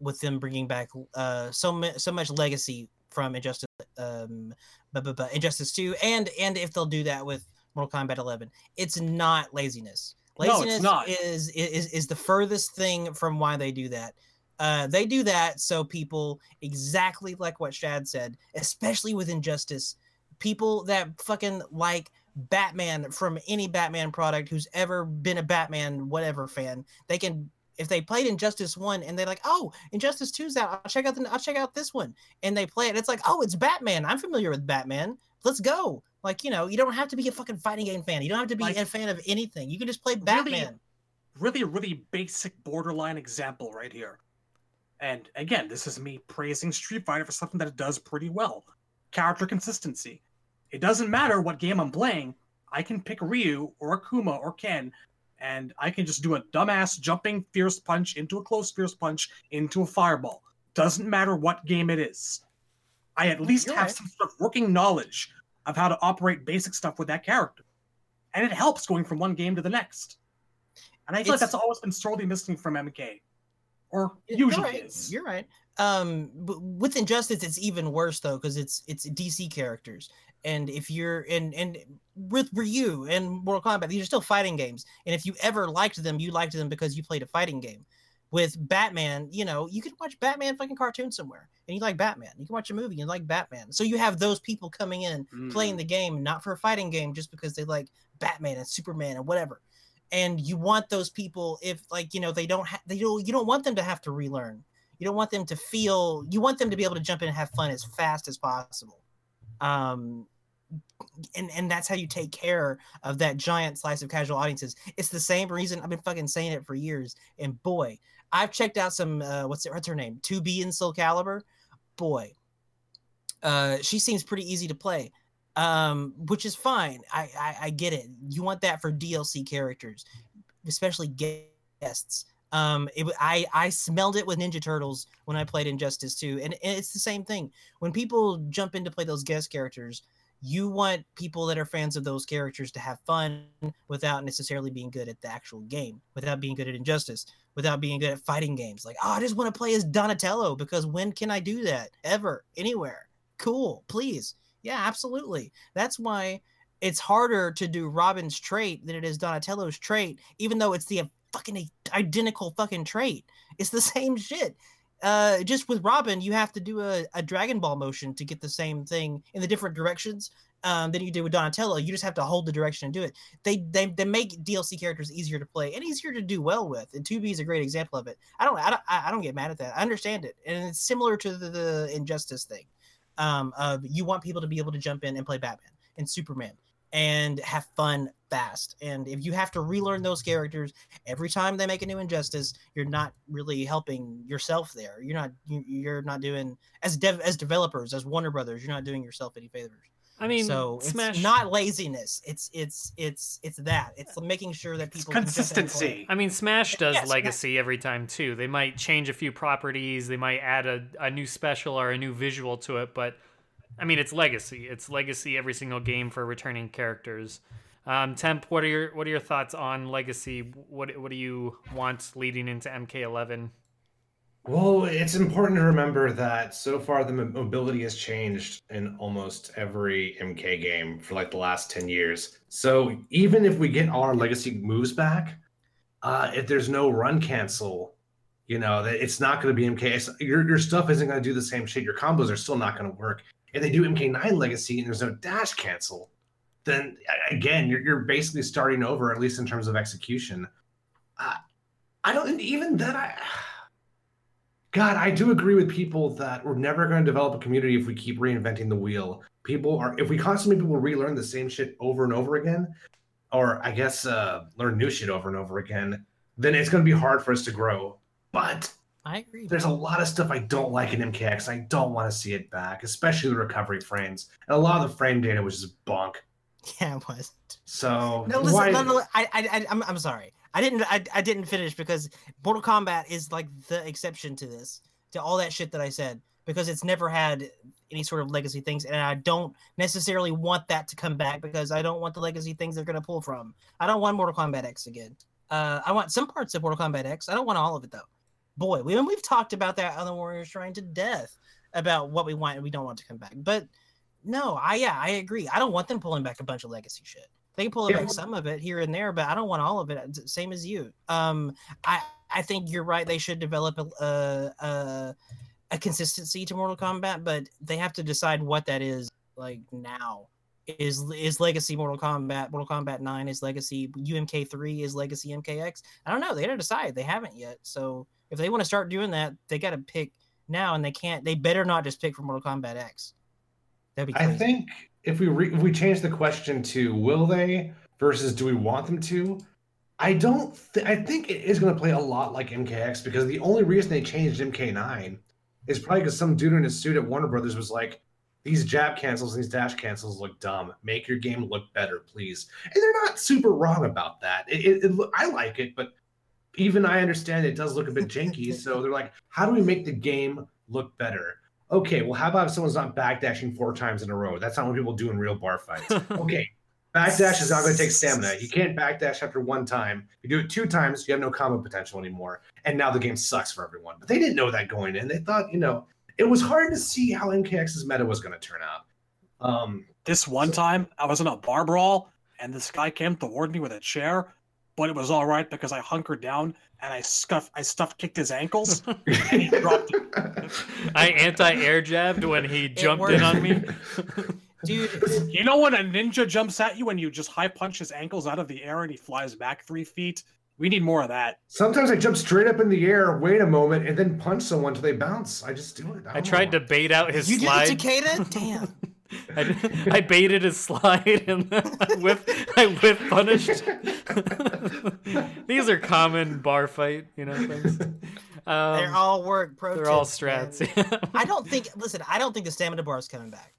with them bringing back uh, so mu- so much legacy from Injustice, um, bu- bu- bu- Injustice Two, and and if they'll do that with Mortal Kombat 11, it's not laziness. No, it's Laziness not. is is is the furthest thing from why they do that. Uh, they do that so people exactly like what Shad said, especially with Injustice, people that fucking like Batman from any Batman product who's ever been a Batman whatever fan, they can if they played Injustice One and they're like, oh, Injustice Two's out, I'll check out the I'll check out this one, and they play it, it's like, oh, it's Batman. I'm familiar with Batman. Let's go. Like you know, you don't have to be a fucking fighting game fan. You don't have to be Like- a fan of anything. You can just play Really- Batman. really, really basic borderline example right here. And again, this is me praising Street Fighter for something that it does pretty well. Character consistency. It doesn't matter what game I'm playing, I can pick Ryu or Akuma or Ken, and I can just do a dumbass jumping fierce punch into a close fierce punch into a fireball. Doesn't matter what game it is. I at least You're have right. some sort of working knowledge of how to operate basic stuff with that character. And it helps going from one game to the next. And I feel like that's always been sorely missing from MK. Or You're usually right. is. You're right. Um, with Injustice, it's even worse though because it's it's DC characters, and if you're and and with Ryu and Mortal Kombat, these are still fighting games, and if you ever liked them, you liked them because you played a fighting game. With Batman, you know, you can watch Batman fucking cartoon somewhere, and you like Batman. You can watch a movie and you like Batman. So you have those people coming in playing Mhm. the game not for a fighting game just because they like Batman and Superman and whatever. And you want those people if like you know they don't ha- they don't you don't want them to have to relearn. You don't want them to feel you want them to be able to jump in and have fun as fast as possible. Um and and that's how you take care of that giant slice of casual audiences. It's the same reason I've been fucking saying it for years. And boy, I've checked out some uh what's it what's her name? 2B in Soul Calibur. Boy, uh she seems pretty easy to play um which is fine I, I i get it you want that for dlc characters especially guests um it, i i smelled it with ninja turtles when i played injustice 2 and, and it's the same thing. When people jump in to play those guest characters you want people that are fans of those characters to have fun without necessarily being good at the actual game without being good at injustice without being good at fighting games. Like oh i just want to play as donatello because when can i do that? Ever anywhere. Cool please. Yeah absolutely. That's why it's harder to do robin's trait than it is donatello's trait even though it's the fucking identical fucking trait it's the <laughs> same shit uh just with robin you have to do a, a dragon ball motion to get the same thing in the different directions um, than you do with Donatello. You just have to hold the direction and do it. They they, they make DLC characters easier to play and easier to do well with. And 2B is a great example of it. I don't I don't I don't get mad at that. I understand it, and it's similar to the, the Injustice thing. Um, of you want people to be able to jump in and play Batman and Superman and have fun fast. And if you have to relearn those characters every time they make a new Injustice, you're not really helping yourself there. You're not you, you're not doing as dev as developers as Warner Brothers. You're not doing yourself any favors I mean, so it's not laziness. It's it's it's it's that. It's making sure that people can jump in and play. consistency. I mean, Smash does Yes, legacy every time too. They might change a few properties, they might add a, a new special or a new visual to it, but I mean, it's legacy. It's legacy every single game for returning characters. Um, Temp, what are your what are your thoughts on legacy? What what do you want leading into MK11? Well, it's important to remember that so far the mobility has changed in almost every MK game for like the last 10 years. So even if we get all our legacy moves back, uh, if there's no run cancel, you know, that it's not going to be MK. Your, your stuff isn't going to do the same shit. Your combos are still not going to work. If they do MK9 legacy and there's no dash cancel, then again, you're, you're basically starting over, at least in terms of execution. Uh, I don't even that I. <sighs> God, I do agree with people that we're never going to develop a community if we keep reinventing the wheel. People are, if we constantly people relearn the same shit over and over again, or I guess uh, learn new shit over and over again, then it's going to be hard for us to grow. But I agree. there's a lot of stuff I don't like in MKX. I don't want to see it back, especially the recovery frames. And a lot of the frame data was just bunk. <laughs> Yeah, it was. So No, listen, why- no, no, I, I, I, I'm, I'm sorry. I didn't, I, I didn't finish because Mortal Kombat is like the exception to this, to all that shit that I said, because it's never had any sort of legacy things, and I don't necessarily want that to come back because I don't want the legacy things they're gonna pull from. I don't want Mortal Kombat X again. Uh, I want some parts of Mortal Kombat X. I don't want all of it though. Boy, we, we've talked about that on the Warriors Shrine to death. about what we want and we don't want to come back. But no, I yeah, I agree. I don't want them pulling back a bunch of legacy shit. They can pull Yeah. back some of it here and there, but I don't want all of it. Same as you. Um, I I think you're right. They should develop a a, a, a consistency to Mortal Kombat, but they have to decide what that is. Like now, is is Legacy Mortal Kombat Mortal Kombat Nine is Legacy UMK Three is Legacy MKX? I don't know. They got to decide. They haven't yet. So if they want to start doing that, they got to pick now, and they can't. They better not just pick for Mortal Kombat X. That'd be I think if we re- if we change the question to will they versus do we want them to, I don't. Th- I think it is going to play a lot like MKX because the only reason they changed MK9 is probably because some dude in his suit at Warner Brothers was like, "These jab cancels, these dash cancels look dumb. Make your game look better, please." And they're not super wrong about that. It, it, it I like it, but even I understand it does look a bit janky. <laughs> so they're like, "How do we make the game look better?" Okay, well, how about if someone's not backdashing four times in a row? That's not what people do in real bar fights. <laughs> Okay, backdash is not going to take stamina. You can't backdash after one time. You do it two times, you have no combo potential anymore. And now the game sucks for everyone. But they didn't know that going in. They thought, you know, it was hard to see how MKX's meta was going to turn out. Um, This one time, I was in a bar brawl, and this guy came toward me with a chair, but it was all right because I hunkered down and I scuffed, I stuffed kicked his ankles, <laughs> and he dropped. I anti-air jabbed when he jumped in on me. <laughs> dude. You know when a ninja jumps at you and you just high punch his ankles out of the air and he flies back three feet? We need more of that. Sometimes I jump straight up in the air, wait a moment, and then punch someone till they bounce. I just do it. I tried to bait out his You did the slide. cicada? Damn. <laughs> I, I baited his slide and I whip I whip punished. <laughs> These are common bar fight, you know things. Um, They're all work pro. they're all strats. <laughs> I don't think. Listen, I don't think the stamina bar is coming back.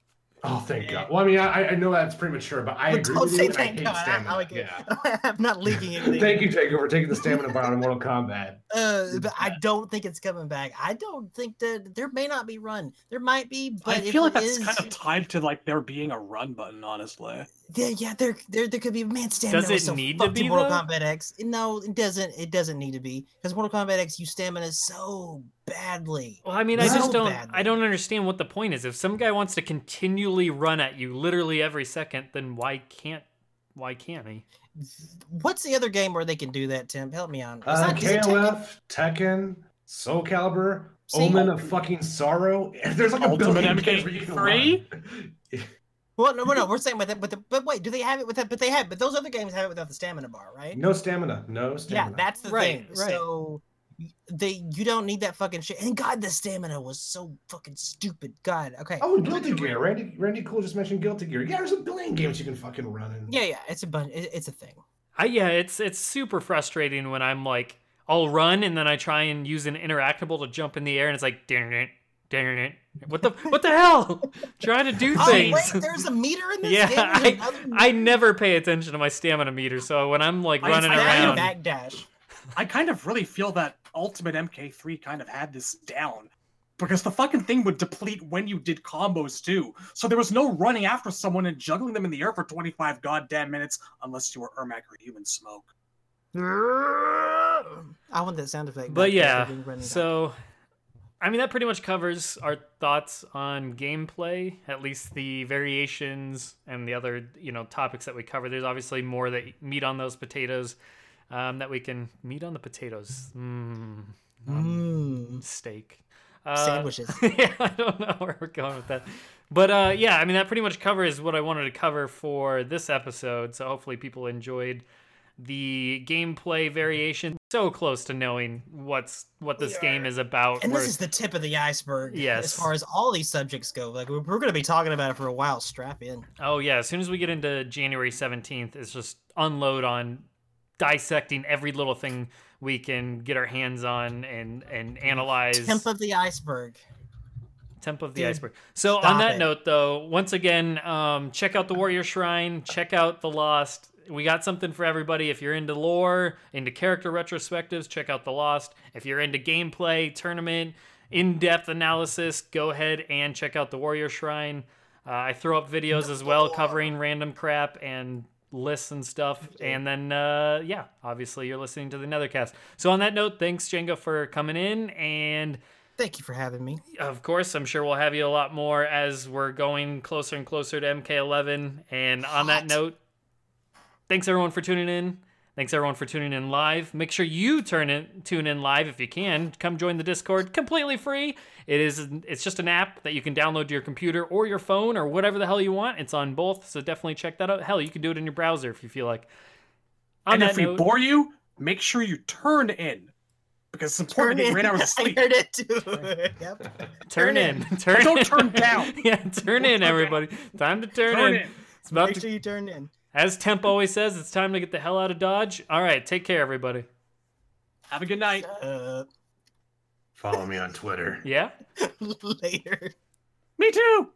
Oh, thank God. Well, I mean, I, I know that's premature, but I But agree don't with say you. and I thank hate God. I, stamina. I, like it. yeah. <laughs> I'm not leaking <laughs> anything. Thank you, Jacob, for taking the stamina bar out of Mortal Kombat. Uh, but I don't think it's coming back. I don't think that there may not be run. There might be, but I if feel like it that's is- kind of tied to like there being a run button, honestly. Yeah, yeah, there, there, there could be. A man, stamina Does it so need to be, Mortal though? Kombat X. No, it doesn't. It doesn't need to be because Mortal Kombat X, you stamina is so badly. Well, I mean, I just don't. badly. I don't understand what the point is. If some guy wants to continually run at you, literally every second, then why can't? Why can't he? What's the other game where they can do that, Tim? Help me out. It's Uh, not- is Tekken? KOF, Tekken, Soul Calibur, See? Omen of fucking sorrow. <laughs> There's like a Ultimate billion games where you can MK3? run. <laughs> Well, no, no, no. We're saying with it, but the, but wait, do they have it with that? But they have, but those other games have it without the stamina bar, right? No stamina. No stamina. Yeah, that's the Right, thing. right. So they, you don't need that fucking shit. And God, the stamina was so fucking stupid. God, okay. Oh, Guilty Gear. Randy Randy Cool just mentioned Guilty Gear. Yeah, there's a billion games you can fucking run in. Yeah, yeah, it's a bunch. It, it's a thing. I yeah, it's it's super frustrating when I'm like, I'll run and then I try and use an interactable to jump in the air and it's like, darn it, darn it, what the what the hell? <laughs> Trying to do things. Oh wait, there's a meter in this <laughs> yeah, game. There's I, I never pay attention to my stamina meter, so when I'm like I- running I- I around, backdash. I kind of really feel that Ultimate MK3 kind of had this down. Because the fucking thing would deplete when you did combos too. So there was no running after someone and juggling them in the air for 25 goddamn minutes unless you were Ermac or Human Smoke. I want that sound effect. But yeah, there, the so I mean that pretty much covers our thoughts on gameplay, at least the variations and the other you know topics that we cover. There's obviously more that meat on those potatoes um, that we can meat on the potatoes. Mm, Mm, steak. Uh, sandwiches. <laughs> yeah, I don't know where we're going with that. But uh, yeah, I mean, that pretty much covers what I wanted to cover for this episode. So hopefully people enjoyed the gameplay variation. So close to knowing what's what this game is about. And We're- this is the tip of the iceberg. Yes. As far as all these subjects go, like we're, we're going to be talking about it for a while. Strap in. oh yeah, as soon as we get into January 17th, it's just unload on dissecting every little thing we can get our hands on and and analyze Tip of the iceberg. Temp of the Dude, iceberg. So on that it. note, though, once again, um, check out the Warrior Shrine. Check out the Lost. We got something for everybody. If you're into lore, into character retrospectives, check out the Lost. If you're into gameplay, tournament, in-depth analysis, go ahead and check out the Warrior Shrine. Uh, I throw up videos as well covering random crap and lists and stuff. And then, uh, yeah, obviously you're listening to the Nethercast. So on that note, thanks Jenga for coming in and. Thank you for having me. Of course, I'm sure we'll have you a lot more as we're going closer and closer to MK11. And on that note, thanks everyone for tuning in. Thanks everyone for tuning in live. Make sure you turn in tune in live if you can. Come join the Discord completely free. It is it's just an app that you can download to your computer or your phone or whatever the hell you want. It's on both, so definitely check that out. Hell, you can do it in your browser if you feel like. On and that if we note, bore you, make sure you turn in. Because it's important to get great hours of <laughs> I heard it too. <laughs> yep. <laughs> turn turn in. in. Turn Don't in. turn down. yeah, turn in, everybody. Time to turn, Turn in. in. It's about Make to sure you turn in. As Temp always says, it's time to get the hell out of Dodge. All right, take care, everybody. Have a good night. Uh, Follow me on Twitter. Yeah? <laughs> later. Me too.